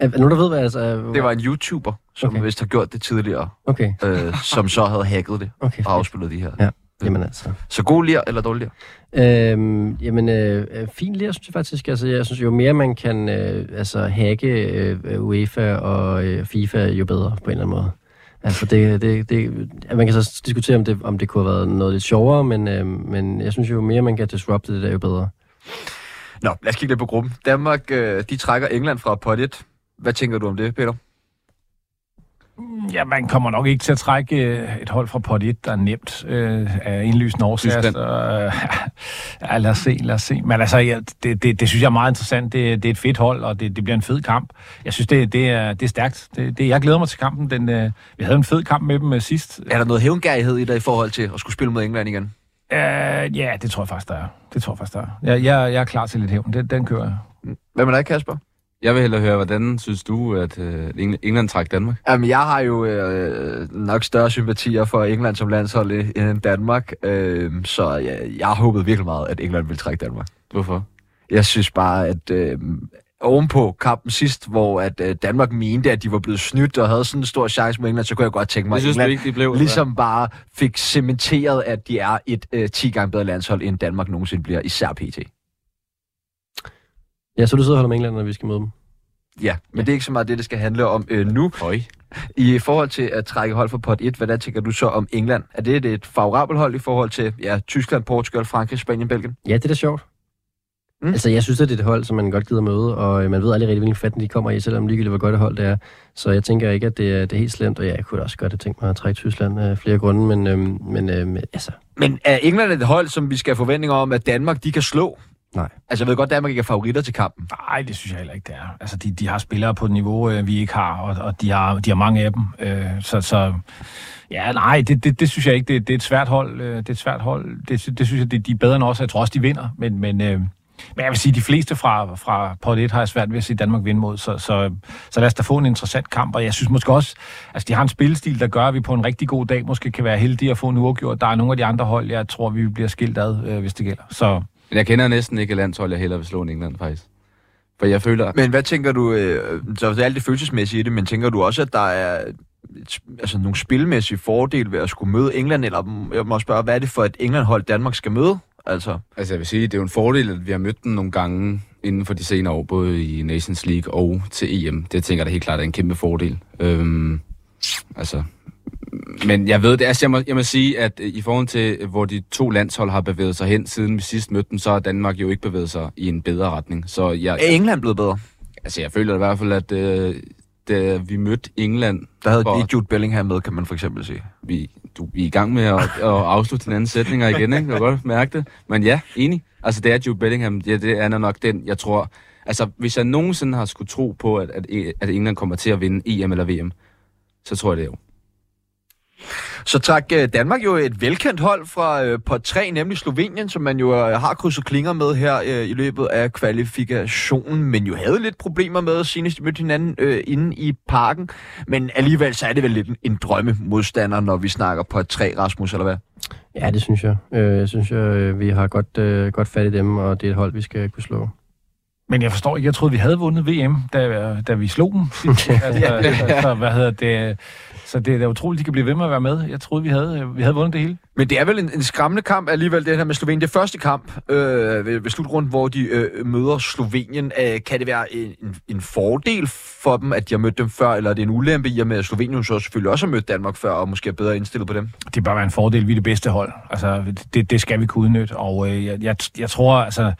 [SPEAKER 2] er nogen, der ved, hvad altså...
[SPEAKER 1] Det var en YouTuber, som okay. Vist har gjort det tidligere,
[SPEAKER 2] Okay,
[SPEAKER 1] øh, som så havde hacket det
[SPEAKER 2] okay.
[SPEAKER 1] og afspillet de her.
[SPEAKER 2] Ja. Jamen altså.
[SPEAKER 1] Så god lir eller dårlig lir?
[SPEAKER 2] Øhm, jamen, øh, øh, fin lir, synes jeg faktisk. Altså, jeg synes, jo mere man kan øh, altså, hacke øh, UEFA og øh, FIFA, jo bedre på en eller anden måde. Altså, det, det, det, man kan så diskutere, om det, om det kunne have været noget lidt sjovere, men, øh, men jeg synes jo mere man kan disrupte det, der jo bedre.
[SPEAKER 1] Nå, lad os kigge lidt på gruppen. Danmark, øh, de trækker England fra pot 1. Hvad tænker du om det, Peter?
[SPEAKER 3] Ja, man kommer nok ikke til at trække øh, et hold fra pot 1, der er nemt øh, af indlysende årsager. Så, øh, ja, lad os se, lad os se. Men altså, ja, det, det, det synes jeg er meget interessant. Det, det er et fedt hold, og det, det bliver en fed kamp. Jeg synes, det, det, er, det er stærkt. Det, det, jeg glæder mig til kampen. Den, øh, vi havde en fed kamp med dem øh, sidst.
[SPEAKER 1] Er der noget hævngærighed i dig i forhold til at skulle spille mod England igen?
[SPEAKER 3] Øh, ja, det tror jeg faktisk, der er. Det tror jeg faktisk, der er. Jeg, jeg, jeg er klar til lidt hævn. Den, den kører jeg.
[SPEAKER 1] Hvad med dig, Kasper?
[SPEAKER 4] Jeg vil hellere høre, hvordan synes du, at øh, England, træk Danmark?
[SPEAKER 1] Jamen, jeg har jo øh, nok større sympatier for England som landshold i- end Danmark, øh, så jeg, jeg håbede virkelig meget, at England ville trække Danmark.
[SPEAKER 4] Hvorfor?
[SPEAKER 1] Jeg synes bare, at øh, ovenpå kampen sidst, hvor at øh, Danmark mente, at de var blevet snydt og havde sådan en stor chance mod England, så kunne jeg godt tænke mig, at England
[SPEAKER 4] ikke, de blev?
[SPEAKER 1] ligesom bare fik cementeret, at de er et øh, 10 gange bedre landshold, end Danmark nogensinde bliver, især PT.
[SPEAKER 2] Ja, så du sidder og holder med England, når vi skal møde dem?
[SPEAKER 1] Ja, men det er ikke så meget det, det skal handle om øh, nu.
[SPEAKER 4] Høj.
[SPEAKER 1] I forhold til at trække hold for pot 1, hvad der tænker du så om England? Er det et favorabelt hold i forhold til ja, Tyskland, Portugal, Frankrig, Spanien, Belgien?
[SPEAKER 2] Ja, det er da sjovt.
[SPEAKER 1] Mm.
[SPEAKER 2] Altså, jeg synes, at det er et hold, som man godt gider møde, og øh, man ved aldrig rigtig, hvilken fatten de kommer i, selvom ligegyldigt, hvor godt et hold det er. Så jeg tænker ikke, at det er, det er helt slemt, og ja, jeg kunne også godt have tænkt mig at trække Tyskland af flere grunde, men, øh, men øh, altså,
[SPEAKER 1] Men er England et hold, som vi skal have forventninger om, at Danmark de kan slå?
[SPEAKER 2] Nej.
[SPEAKER 1] Altså, jeg ved godt, at Danmark ikke er favoritter til kampen.
[SPEAKER 3] Nej, det synes jeg heller ikke, det er. Altså, de, de har spillere på et niveau, øh, vi ikke har, og, og de, har, de har mange af dem. Øh, så, så ja, nej, det, det, det synes jeg ikke. Det, det er et svært hold. Øh, det er et svært hold. Det, det synes jeg, det, de er bedre end os. Jeg tror også, de vinder. Men, men, øh, men jeg vil sige, de fleste fra, fra pot 1 har jeg svært ved at se Danmark vinde mod. Så, så, så lad os da få en interessant kamp. Og jeg synes måske også, altså de har en spillestil, der gør, at vi på en rigtig god dag måske kan være heldige at få en uafgjort. Der er nogle af de andre hold, jeg tror, vi bliver skilt ad, øh, hvis det gælder. Så
[SPEAKER 4] jeg kender næsten ikke et landshold, jeg hellere vil slå end England, faktisk. For jeg føler...
[SPEAKER 1] Men hvad tænker du, øh, så det er alt det følelsesmæssige i det, men tænker du også, at der er et- altså, nogle spilmæssige fordele ved at skulle møde England, eller jeg må spørge, hvad er det for et England-hold, Danmark skal møde? Altså,
[SPEAKER 4] Altså jeg vil sige, det er jo en fordel, at vi har mødt dem nogle gange inden for de senere år, både i Nations League og til EM. Det tænker jeg da helt klart er en kæmpe fordel. Øhm, altså, men jeg ved det, altså jeg må, jeg må sige, at øh, i forhold til, hvor de to landshold har bevæget sig hen, siden vi sidst mødte dem, så har Danmark jo ikke bevæget sig i en bedre retning. Så jeg,
[SPEAKER 1] er England blevet bedre?
[SPEAKER 4] altså jeg føler i hvert fald, at øh, da vi mødte England,
[SPEAKER 1] Der havde
[SPEAKER 4] For-
[SPEAKER 1] de Jude Bellingham med, kan man for eksempel sige.
[SPEAKER 4] vi, du, vi er i gang med at, at afslutte den anden sætninger igen, ikke? Du kan godt mærke det. Men ja, enig. Altså, det er Jude Bellingham. Ja, det er nok den, jeg tror... Altså, hvis jeg nogensinde har skulle tro på, at, at, at England kommer til at vinde EM eller VM, så tror jeg det jo.
[SPEAKER 1] Så trak øh, Danmark jo et velkendt hold fra øh, pot 3, nemlig Slovenien, som man jo øh, har krydset klinger med her i løbet af kvalifikationen, men jo havde lidt problemer med, senest de mødte hinanden øh, inde i parken. Men alligevel så er det vel lidt en, en drømmemodstander, når vi snakker pot 3, Rasmus, eller hvad?
[SPEAKER 2] ja, det synes jeg. Jeg synes, jeg, vi har godt, godt fat i dem, og det er et hold, vi skal kunne slå.
[SPEAKER 3] Men jeg forstår ikke, jeg troede, vi havde vundet VM, da, da vi slog dem. altså, altså, hvad hedder det? Så det er da utroligt, de kan blive ved med at være med. Jeg troede, vi havde, vi havde vundet det hele.
[SPEAKER 1] Men det er vel en, en skræmmende kamp alligevel, det her med Slovenien. Det første kamp øh, ved, ved slutrunden, hvor de øh, møder Slovenien. Øh, kan det være en, en, fordel for dem, at de har mødt dem før, eller er det en ulempe i og med, at Slovenien så selvfølgelig også har mødt Danmark før, og måske er bedre indstillet på dem?
[SPEAKER 3] Det bør være en fordel, vi er det bedste hold. Altså, det, det skal vi kunne udnytte, og øh, jeg, jeg, jeg tror, altså,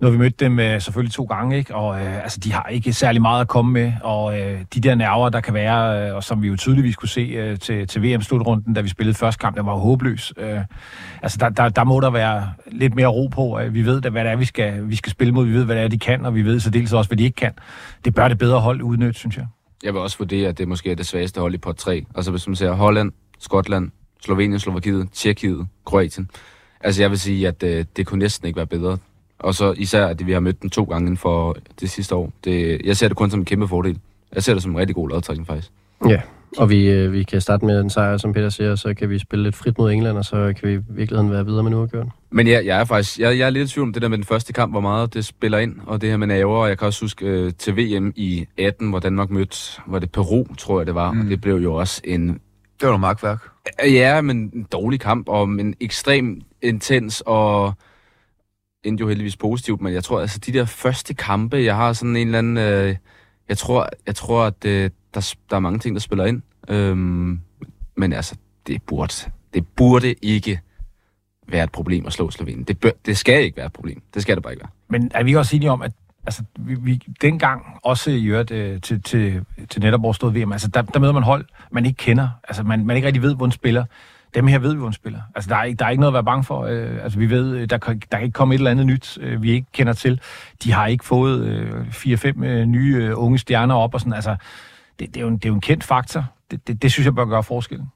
[SPEAKER 3] nu har vi mødt dem øh, selvfølgelig to gange, ikke? og øh, altså, de har ikke særlig meget at komme med, og øh, de der nerver, der kan være, øh, og som vi jo tydeligvis kunne se øh, til, til VM-slutrunden, da vi spillede første kamp, der var jo håbløs. Øh, altså, der, der, der må der være lidt mere ro på. Øh, vi ved, da, hvad det er, vi skal, vi skal spille mod, vi ved, hvad det er, de kan, og vi ved så dels også, hvad de ikke kan. Det bør det bedre hold udnytte, synes jeg.
[SPEAKER 4] Jeg vil også vurdere, at det måske er det svageste hold i pot 3. Altså hvis man ser Holland, Skotland, Slovenien, Slovakiet, Tjekkiet, Kroatien. Altså jeg vil sige, at øh, det kunne næsten ikke være bedre. Og så især, at vi har mødt dem to gange inden for det sidste år. Det, jeg ser det kun som en kæmpe fordel. Jeg ser det som en rigtig god lodtrækning, faktisk.
[SPEAKER 2] Ja, og vi, øh, vi kan starte med en sejr, som Peter siger, så kan vi spille lidt frit mod England, og så kan vi i virkeligheden være videre med nu at gøre
[SPEAKER 4] Men ja, jeg er faktisk jeg, jeg er lidt i tvivl om det der med den første kamp, hvor meget det spiller ind, og det her med naver. Jeg kan også huske øh, til VM i 18, hvor Danmark mødte, var det Peru, tror jeg det var, mm. og det blev jo også en
[SPEAKER 1] Det var noget magtværk.
[SPEAKER 4] Ja, men en dårlig kamp, og en ekstrem intens, og endte jo heldigvis positivt, men jeg tror, altså de der første kampe, jeg har sådan en eller anden, øh, jeg tror, jeg tror at øh, der, der er mange ting, der spiller ind, øhm, men altså, det burde, det burde ikke være et problem at slå Slovenien. Det, bør, det skal ikke være et problem. Det skal det bare ikke være.
[SPEAKER 3] Men er vi ikke også enige om, at altså, vi, vi, dengang, også i øvrigt øh, til, til, til netop overstået VM, altså, der, der møder man hold, man ikke kender. Altså, man, man ikke rigtig ved, hvor en spiller. Dem her ved vi, hvor en spiller. Altså, der er, ikke, der er ikke noget at være bange for. Øh, altså, vi ved, øh, der kan, der kan ikke komme et eller andet nyt, øh, vi ikke kender til. De har ikke fået øh, 4-5 øh, nye øh, unge stjerner op og sådan. Altså, det, det, er jo en, det er jo en kendt faktor. Det, det, det synes jeg bør gøre forskellen.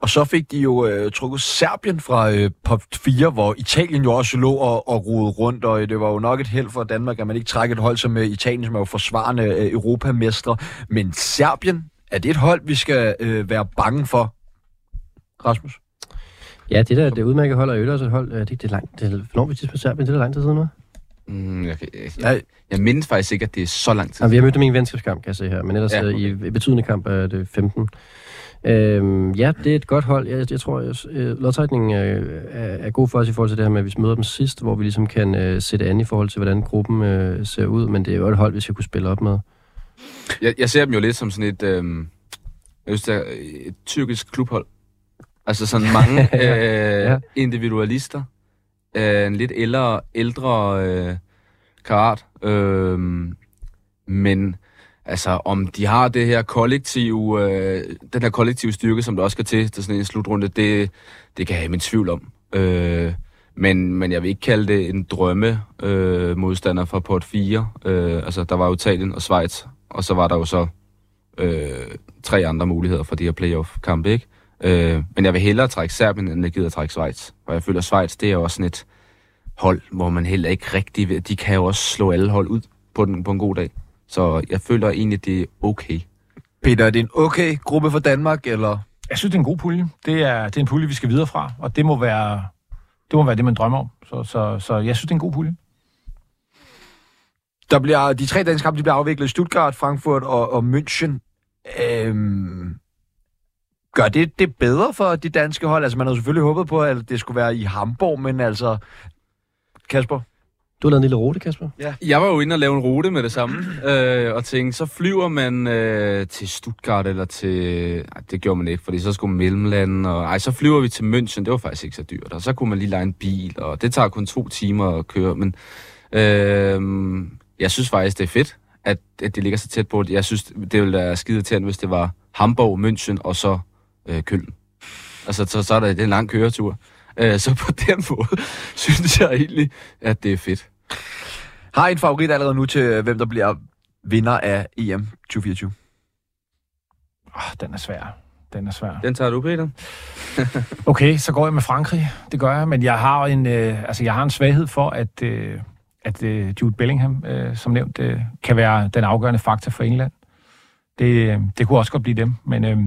[SPEAKER 1] Og så fik de jo øh, trukket Serbien fra øh, pop 4, hvor Italien jo også lå og, og rodede rundt, og øh, det var jo nok et held for Danmark, at man ikke trækker et hold som øh, Italien, som er jo forsvarende øh, europamestre. Men Serbien, er det et hold, vi skal øh, være bange for, Rasmus?
[SPEAKER 2] Ja, det der det udmærket hold, og i øvrigt også et hold, øh, det, det er langt, det er, hvornår vi med Serbien, det er lang tid siden nu.
[SPEAKER 4] Mm, jeg, kan- jeg,
[SPEAKER 1] Ja.
[SPEAKER 4] jeg, mindes faktisk ikke, at det er så lang tid.
[SPEAKER 2] Ja, vi har mødt dem i en venskabskamp, kan jeg se her, men ellers
[SPEAKER 4] Ja,
[SPEAKER 2] ja,
[SPEAKER 4] okay.
[SPEAKER 2] okay. i, i betydende kamp er det 15. Øhm, ja, det er et godt hold. Jeg, jeg tror, at øh, lodtrækningen øh, er, er god for os i forhold til det her med, at vi møder dem sidst, hvor vi ligesom kan øh, sætte an i forhold til, hvordan gruppen øh, ser ud, men det er jo et hold, vi skal kunne spille op med.
[SPEAKER 4] Jeg, jeg ser dem jo lidt som sådan et, øhm, jeg synes, det er et tyrkisk klubhold. Altså sådan mange øh,
[SPEAKER 2] Ja.
[SPEAKER 4] individualister. Øh, en lidt ældre, ældre øh, karat. Øh, men altså, om de har det her kollektive, øh, den her kollektive styrke, som der også skal til til sådan en slutrunde, det, det kan jeg have min tvivl om. Øh, men, men jeg vil ikke kalde det en drømme øh, modstander fra port 4. Øh, altså, der var jo Italien og Schweiz, og så var der jo så øh, tre andre muligheder for de her playoff-kampe, ikke? Øh, men jeg vil hellere trække Serbien, end jeg gider at trække Schweiz. Og jeg føler, at Schweiz, det er også sådan et hold, hvor man heller ikke rigtig ved. De kan jo også slå alle hold ud på, den, på en god dag. Så jeg føler egentlig, det er okay.
[SPEAKER 1] Peter, er det en okay gruppe for Danmark, eller?
[SPEAKER 3] Jeg synes, det er en god pulje. Det er, det er en pulje, vi skal videre fra, og det må være det, må være det man drømmer om. Så, så, så jeg synes, det er en god pulje.
[SPEAKER 1] Der bliver, de tre danske kampe de bliver afviklet i Stuttgart, Frankfurt og, og München. Øhm, gør det det bedre for de danske hold? Altså, man havde selvfølgelig håbet på, at det skulle være i Hamburg, men altså... Kasper?
[SPEAKER 2] Du har lavet en lille rute, Kasper.
[SPEAKER 4] Jeg var jo inde og lave en rute med det samme, øh, og tænkte, så flyver man øh, til Stuttgart eller til... Ej, det gjorde man ikke, fordi så skulle man mellemlande, og ej, så flyver vi til München, det var faktisk ikke så dyrt, og så kunne man lige lege en bil, og det tager kun to timer at køre, men øh, jeg synes faktisk, det er fedt, at, at det ligger så tæt på. Jeg synes, det ville være skide til, hvis det var Hamburg, München og så øh, Køln. Altså, så, så er der det er en lang køretur. Øh, så på den måde synes jeg egentlig, at det er fedt.
[SPEAKER 1] Har I en favorit allerede nu til, hvem der bliver vinder af EM 2024?
[SPEAKER 3] Oh, den er svær. Den er svær.
[SPEAKER 4] Den tager du, Peter.
[SPEAKER 3] Okay, så går jeg med Frankrig. Det gør jeg, men jeg har en, øh, altså, jeg har en svaghed for, at, øh, at øh, Jude Bellingham, øh, som nævnt, øh, kan være den afgørende faktor for England. Det, øh, det kunne også godt blive dem, men, øh,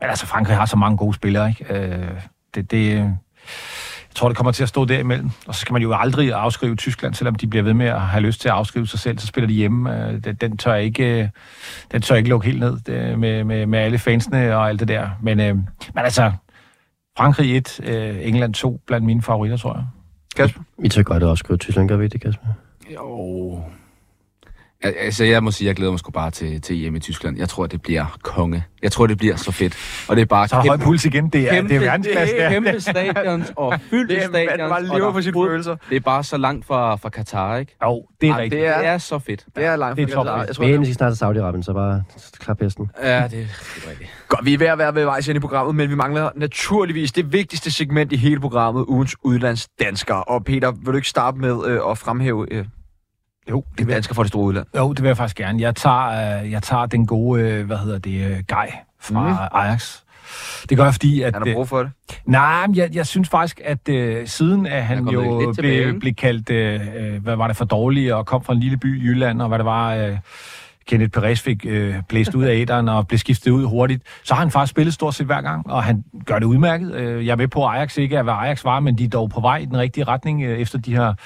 [SPEAKER 3] men altså, Frankrig har så mange gode spillere, ikke? Øh, det, det, øh, jeg tror, det kommer til at stå derimellem. Og så skal man jo aldrig afskrive Tyskland, selvom de bliver ved med at have lyst til at afskrive sig selv, så spiller de hjemme. Øh, den, tør ikke, øh, den tør ikke lukke helt ned det, med, med, med alle fansene og alt det der. Men, øh, men altså, Frankrig 1, øh, England 2, blandt mine favoritter, tror jeg.
[SPEAKER 1] Kasper?
[SPEAKER 2] Vi tager godt også skrive Tyskland, gør vi det, Kasper?
[SPEAKER 4] Jo. Al- Altså, jeg må sige, jeg glæder mig sgu bare til, til EM i Tyskland. Jeg tror, det bliver konge. Jeg tror, det bliver så fedt. Og det er bare
[SPEAKER 3] Så er der høj puls igen. Det er, det er verdensklasse.
[SPEAKER 4] det er kæmpe stadions og fyldte
[SPEAKER 1] Det er- man
[SPEAKER 4] stadions.
[SPEAKER 1] bare
[SPEAKER 4] og
[SPEAKER 1] lever
[SPEAKER 4] er
[SPEAKER 1] for sine følelser.
[SPEAKER 4] Det er bare så langt fra, fra Katar, ikke?
[SPEAKER 3] Jo, det er
[SPEAKER 1] Ej,
[SPEAKER 3] rigtigt.
[SPEAKER 1] det er-
[SPEAKER 4] Det er så fedt.
[SPEAKER 1] Det er langt
[SPEAKER 3] Det er
[SPEAKER 1] fra
[SPEAKER 3] top.
[SPEAKER 1] Katar. Jeg tror,
[SPEAKER 2] Men vi skal snart til Saudi-Arabien, så bare klap hesten.
[SPEAKER 4] Ja, det, det er rigtigt.
[SPEAKER 1] Godt, vi er ved at være ved vejs ind i programmet, men vi mangler naturligvis det vigtigste segment i hele programmet, ugens udlandsdanskere. Og Peter, vil du ikke starte med øh, at fremhæve øh,
[SPEAKER 3] Jo, det
[SPEAKER 1] en
[SPEAKER 3] vil,
[SPEAKER 1] dansker fra det store udland?
[SPEAKER 3] jo, det vil jeg faktisk gerne. Jeg tager, øh, jeg tager den gode, øh, hvad hedder det, øh, Guy fra mm. Ajax. Det gør jeg, fordi at...
[SPEAKER 1] Han har
[SPEAKER 3] øh,
[SPEAKER 1] brug for det.
[SPEAKER 3] Nej, men jeg, jeg synes faktisk, at øh, siden at han
[SPEAKER 4] er
[SPEAKER 3] jo blev, blev kaldt, øh, hvad var det for dårlig, og kom fra en lille by i Jylland, og hvad det var, øh, Kenneth Perez fik øh, blæst ud af æderen og blev skiftet ud hurtigt, så har han faktisk spillet stort set hver gang, og han gør det udmærket. Øh, jeg er med på, at Ajax ikke er, hvad Ajax var, men de er dog på vej i den rigtige retning, øh, efter de har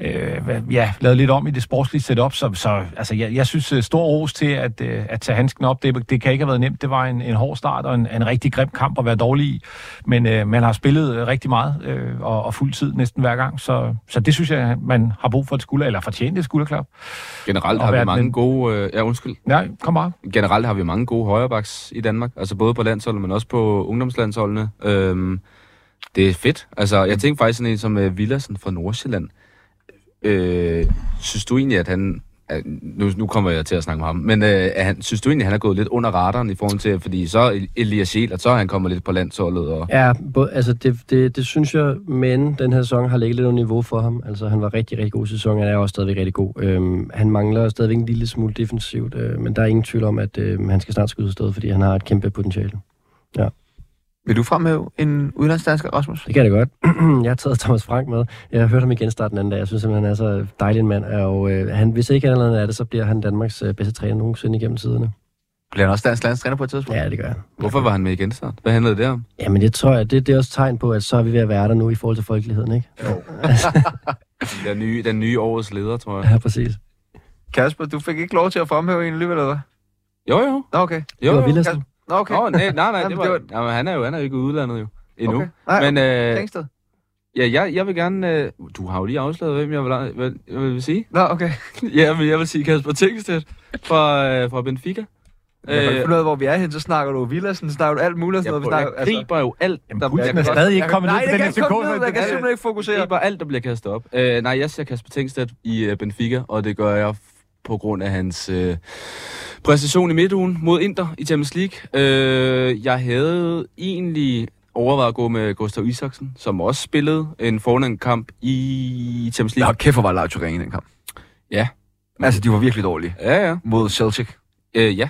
[SPEAKER 3] øh, ja, lavet lidt om i det sportslige setup. Så, så altså, jeg, jeg synes, øh, stor ros til at, øh, at tage handsken op. Det, det kan ikke have været nemt. Det var en, en hård start og en, en rigtig grim kamp at være dårlig i. Men øh, man har spillet rigtig meget øh, og, og fuld tid næsten hver gang. Så, så det synes jeg, man har brug for et skulder, eller fortjent et skulderklap.
[SPEAKER 4] Generelt har vi mange gode... Øh, ja, undskyld.
[SPEAKER 3] Nej, kom bare.
[SPEAKER 4] Generelt har vi mange gode højrebacks i Danmark. Altså både på landsholdet, men også på ungdomslandsholdene. Øhm, det er fedt. Altså, jeg tænkte faktisk sådan en som uh, Villersen fra Nordsjælland. Øh, synes du egentlig, at han... Nu, nu kommer jeg til at snakke med ham, men øh, han, synes du egentlig, han er gået lidt under radaren i forhold til, fordi så er Elias Sjæl, så er han kommet lidt på landsholdet, og
[SPEAKER 2] Ja, både, altså det, det, det synes jeg, men den her sæson har ligget lidt under niveau for ham. Altså han var rigtig, rigtig god sæson, sæsonen, han er også stadigvæk rigtig god. Øhm, han mangler stadigvæk en lille smule defensivt, øh, men der er ingen tvivl om, at øh, han skal snart skyde stedet, fordi han har et kæmpe potentiale. Ja.
[SPEAKER 1] Vil du fremhæve en udlandsdansker, Rasmus?
[SPEAKER 2] Det kan jeg da godt. jeg har taget Thomas Frank med. Jeg har hørt ham igen starte den anden dag. Jeg synes simpelthen, han er så dejlig en mand. Og øh, han, hvis ikke han andet er det, så bliver han Danmarks øh, bedste træner nogensinde igennem tiderne.
[SPEAKER 1] Bliver han også dansk landstræner på et tidspunkt?
[SPEAKER 2] Ja, det gør han.
[SPEAKER 4] hvorfor var han med igen så? Hvad handlede det om?
[SPEAKER 2] Jamen, det tror jeg, det, det er også tegn på, at så er vi ved at være der nu i forhold til folkeligheden, ikke?
[SPEAKER 4] Den nye, den nye årets leder, tror jeg.
[SPEAKER 2] Ja, præcis.
[SPEAKER 1] Kasper, du fik ikke lov til at fremhæve en alligevel, eller hvad?
[SPEAKER 4] Jo, jo.
[SPEAKER 1] Nå, okay.
[SPEAKER 4] jo,
[SPEAKER 2] Det var
[SPEAKER 4] jo.
[SPEAKER 1] Nå, okay.
[SPEAKER 4] Åh, nej, nej, nej,
[SPEAKER 1] Jamen,
[SPEAKER 4] det
[SPEAKER 1] det
[SPEAKER 4] var, jamen, han er jo han er jo ikke i udlandet jo, endnu.
[SPEAKER 1] Okay. Nej,
[SPEAKER 4] Men øh, ja, jeg, jeg vil gerne... Øh, du har jo lige afsløret, hvem jeg vil, hvad, jeg vil sige.
[SPEAKER 1] Nå, okay.
[SPEAKER 4] ja, men jeg vil sige Kasper Tingstedt fra, øh, fra Benfica.
[SPEAKER 1] Jeg kan
[SPEAKER 4] Øh,
[SPEAKER 1] ud af, hvor vi er hen, så snakker du Villassen, snakker du alt muligt.
[SPEAKER 4] jeg,
[SPEAKER 1] sådan noget. Vi
[SPEAKER 4] jeg,
[SPEAKER 1] snakker,
[SPEAKER 4] jeg griber jo alt,
[SPEAKER 3] Jamen,
[SPEAKER 4] der
[SPEAKER 3] pulsen
[SPEAKER 4] bliver
[SPEAKER 3] er stadig ikke kommet ned på
[SPEAKER 1] det
[SPEAKER 3] den
[SPEAKER 1] kan
[SPEAKER 3] FCK.
[SPEAKER 1] ikke komme ned. Jeg kan
[SPEAKER 3] så-
[SPEAKER 1] simpelthen ikke fokusere.
[SPEAKER 4] griber alt, der bliver kastet op. Øh, nej, jeg ser Kasper Tingstedt i øh, Benfica, og det gør jeg på grund af hans øh, præstation i midtugen mod Inter i Champions League. Øh, jeg havde egentlig overvejet at gå med Gustav Isaksen, som også spillede en fornem kamp i Champions
[SPEAKER 1] Nå,
[SPEAKER 4] League.
[SPEAKER 1] kæft, hvor var Leipzig ringe i den kamp.
[SPEAKER 4] Ja.
[SPEAKER 1] Altså, de var virkelig dårlige
[SPEAKER 4] Ja, ja.
[SPEAKER 1] mod Celtic.
[SPEAKER 4] Øh, ja.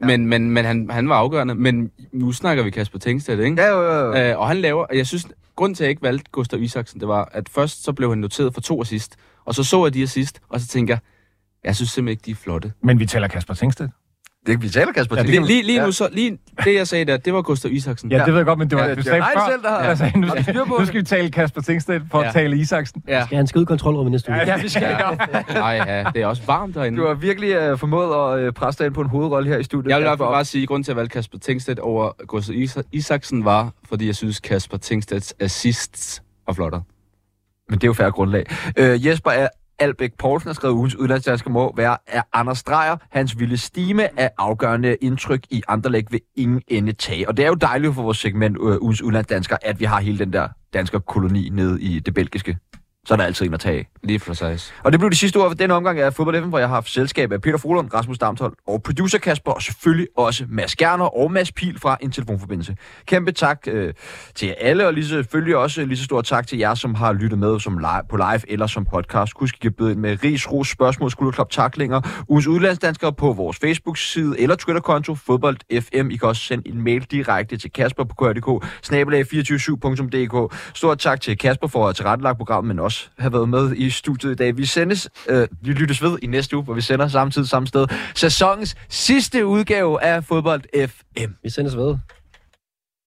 [SPEAKER 4] Men, men, men han, han var afgørende. Men nu snakker vi Kasper Tingstedt, ikke?
[SPEAKER 1] Ja, jo, jo, jo.
[SPEAKER 4] Øh, og han laver, og jeg synes, grunden til, at jeg ikke valgte Gustav Isaksen, det var, at først så blev han noteret for to assist, og så så jeg de assist, og så tænker jeg, jeg synes simpelthen ikke, de er flotte.
[SPEAKER 3] Men vi taler Kasper Tingstedt.
[SPEAKER 1] Det, vi taler, Kasper.
[SPEAKER 3] Ja,
[SPEAKER 1] til.
[SPEAKER 4] Lige, lige, lige
[SPEAKER 1] Ja.
[SPEAKER 4] nu så, lige det jeg sagde der, det var Gustav Isaksen.
[SPEAKER 3] Ja, det ved jeg godt, men det var,
[SPEAKER 1] Ja,
[SPEAKER 3] du
[SPEAKER 1] det
[SPEAKER 3] sagde
[SPEAKER 1] dig
[SPEAKER 3] før,
[SPEAKER 1] selv, der har-
[SPEAKER 3] jeg sagde, nu,
[SPEAKER 1] Har du styr på
[SPEAKER 3] nu
[SPEAKER 1] det?
[SPEAKER 3] skal vi tale Kasper Tingstedt for
[SPEAKER 4] Ja.
[SPEAKER 3] at tale Isaksen.
[SPEAKER 4] Ja.
[SPEAKER 2] Skal han skal i kontrolrummet næste uge?
[SPEAKER 3] Ja, vi skal
[SPEAKER 4] Nej, ja, det er også varmt derinde.
[SPEAKER 1] Du har virkelig uh, formået at uh, presse dig ind på en hovedrolle her i studiet.
[SPEAKER 4] Jeg vil fald bare sige, at grunden til at valgte Kasper Tingstedt over Gustav Isa- Isaksen var, fordi jeg synes, Kasper Tingstedts assists var flottere.
[SPEAKER 1] Men det er jo færre grundlag. Uh, Jesper er Albæk Poulsen har skrevet ugens udlandsdansker må være af Anders Dreyer. Hans vilde stime af afgørende indtryk i Anderlæg vil ingen ende tage. Og det er jo dejligt for vores segment uh, ugens udlandsdansker, at vi har hele den der dansker koloni nede i det belgiske. Så er der altid en at tage.
[SPEAKER 4] Lige præcis.
[SPEAKER 1] Og det blev de sidste ord for denne omgang af Fodbold FM, hvor jeg har haft selskab af Peter Frohlund, Rasmus Damthold og producer Kasper, og selvfølgelig også Mads Gerner og Mads Pil fra en telefonforbindelse. Kæmpe tak øh, til jer alle, og lige selvfølgelig også lige så stor tak til jer, som har lyttet med som live, på live eller som podcast. Husk, I kan byde ind med ris, ros, spørgsmål, skulderklop, taklinger, ugens udlandsdanskere på vores Facebook-side eller Twitter-konto, Fodbold FM. I kan også sende en mail direkte til Kasper på KRDK, snabelag247.dk. Stort tak til Kasper for at have tilrettelagt programmet, men også have været med i studiet i dag. Vi sendes, øh, vi lyttes ved i næste uge, hvor vi sender samtidig samme sted. Sæsonens sidste udgave af Fodbold FM.
[SPEAKER 2] Vi sendes ved.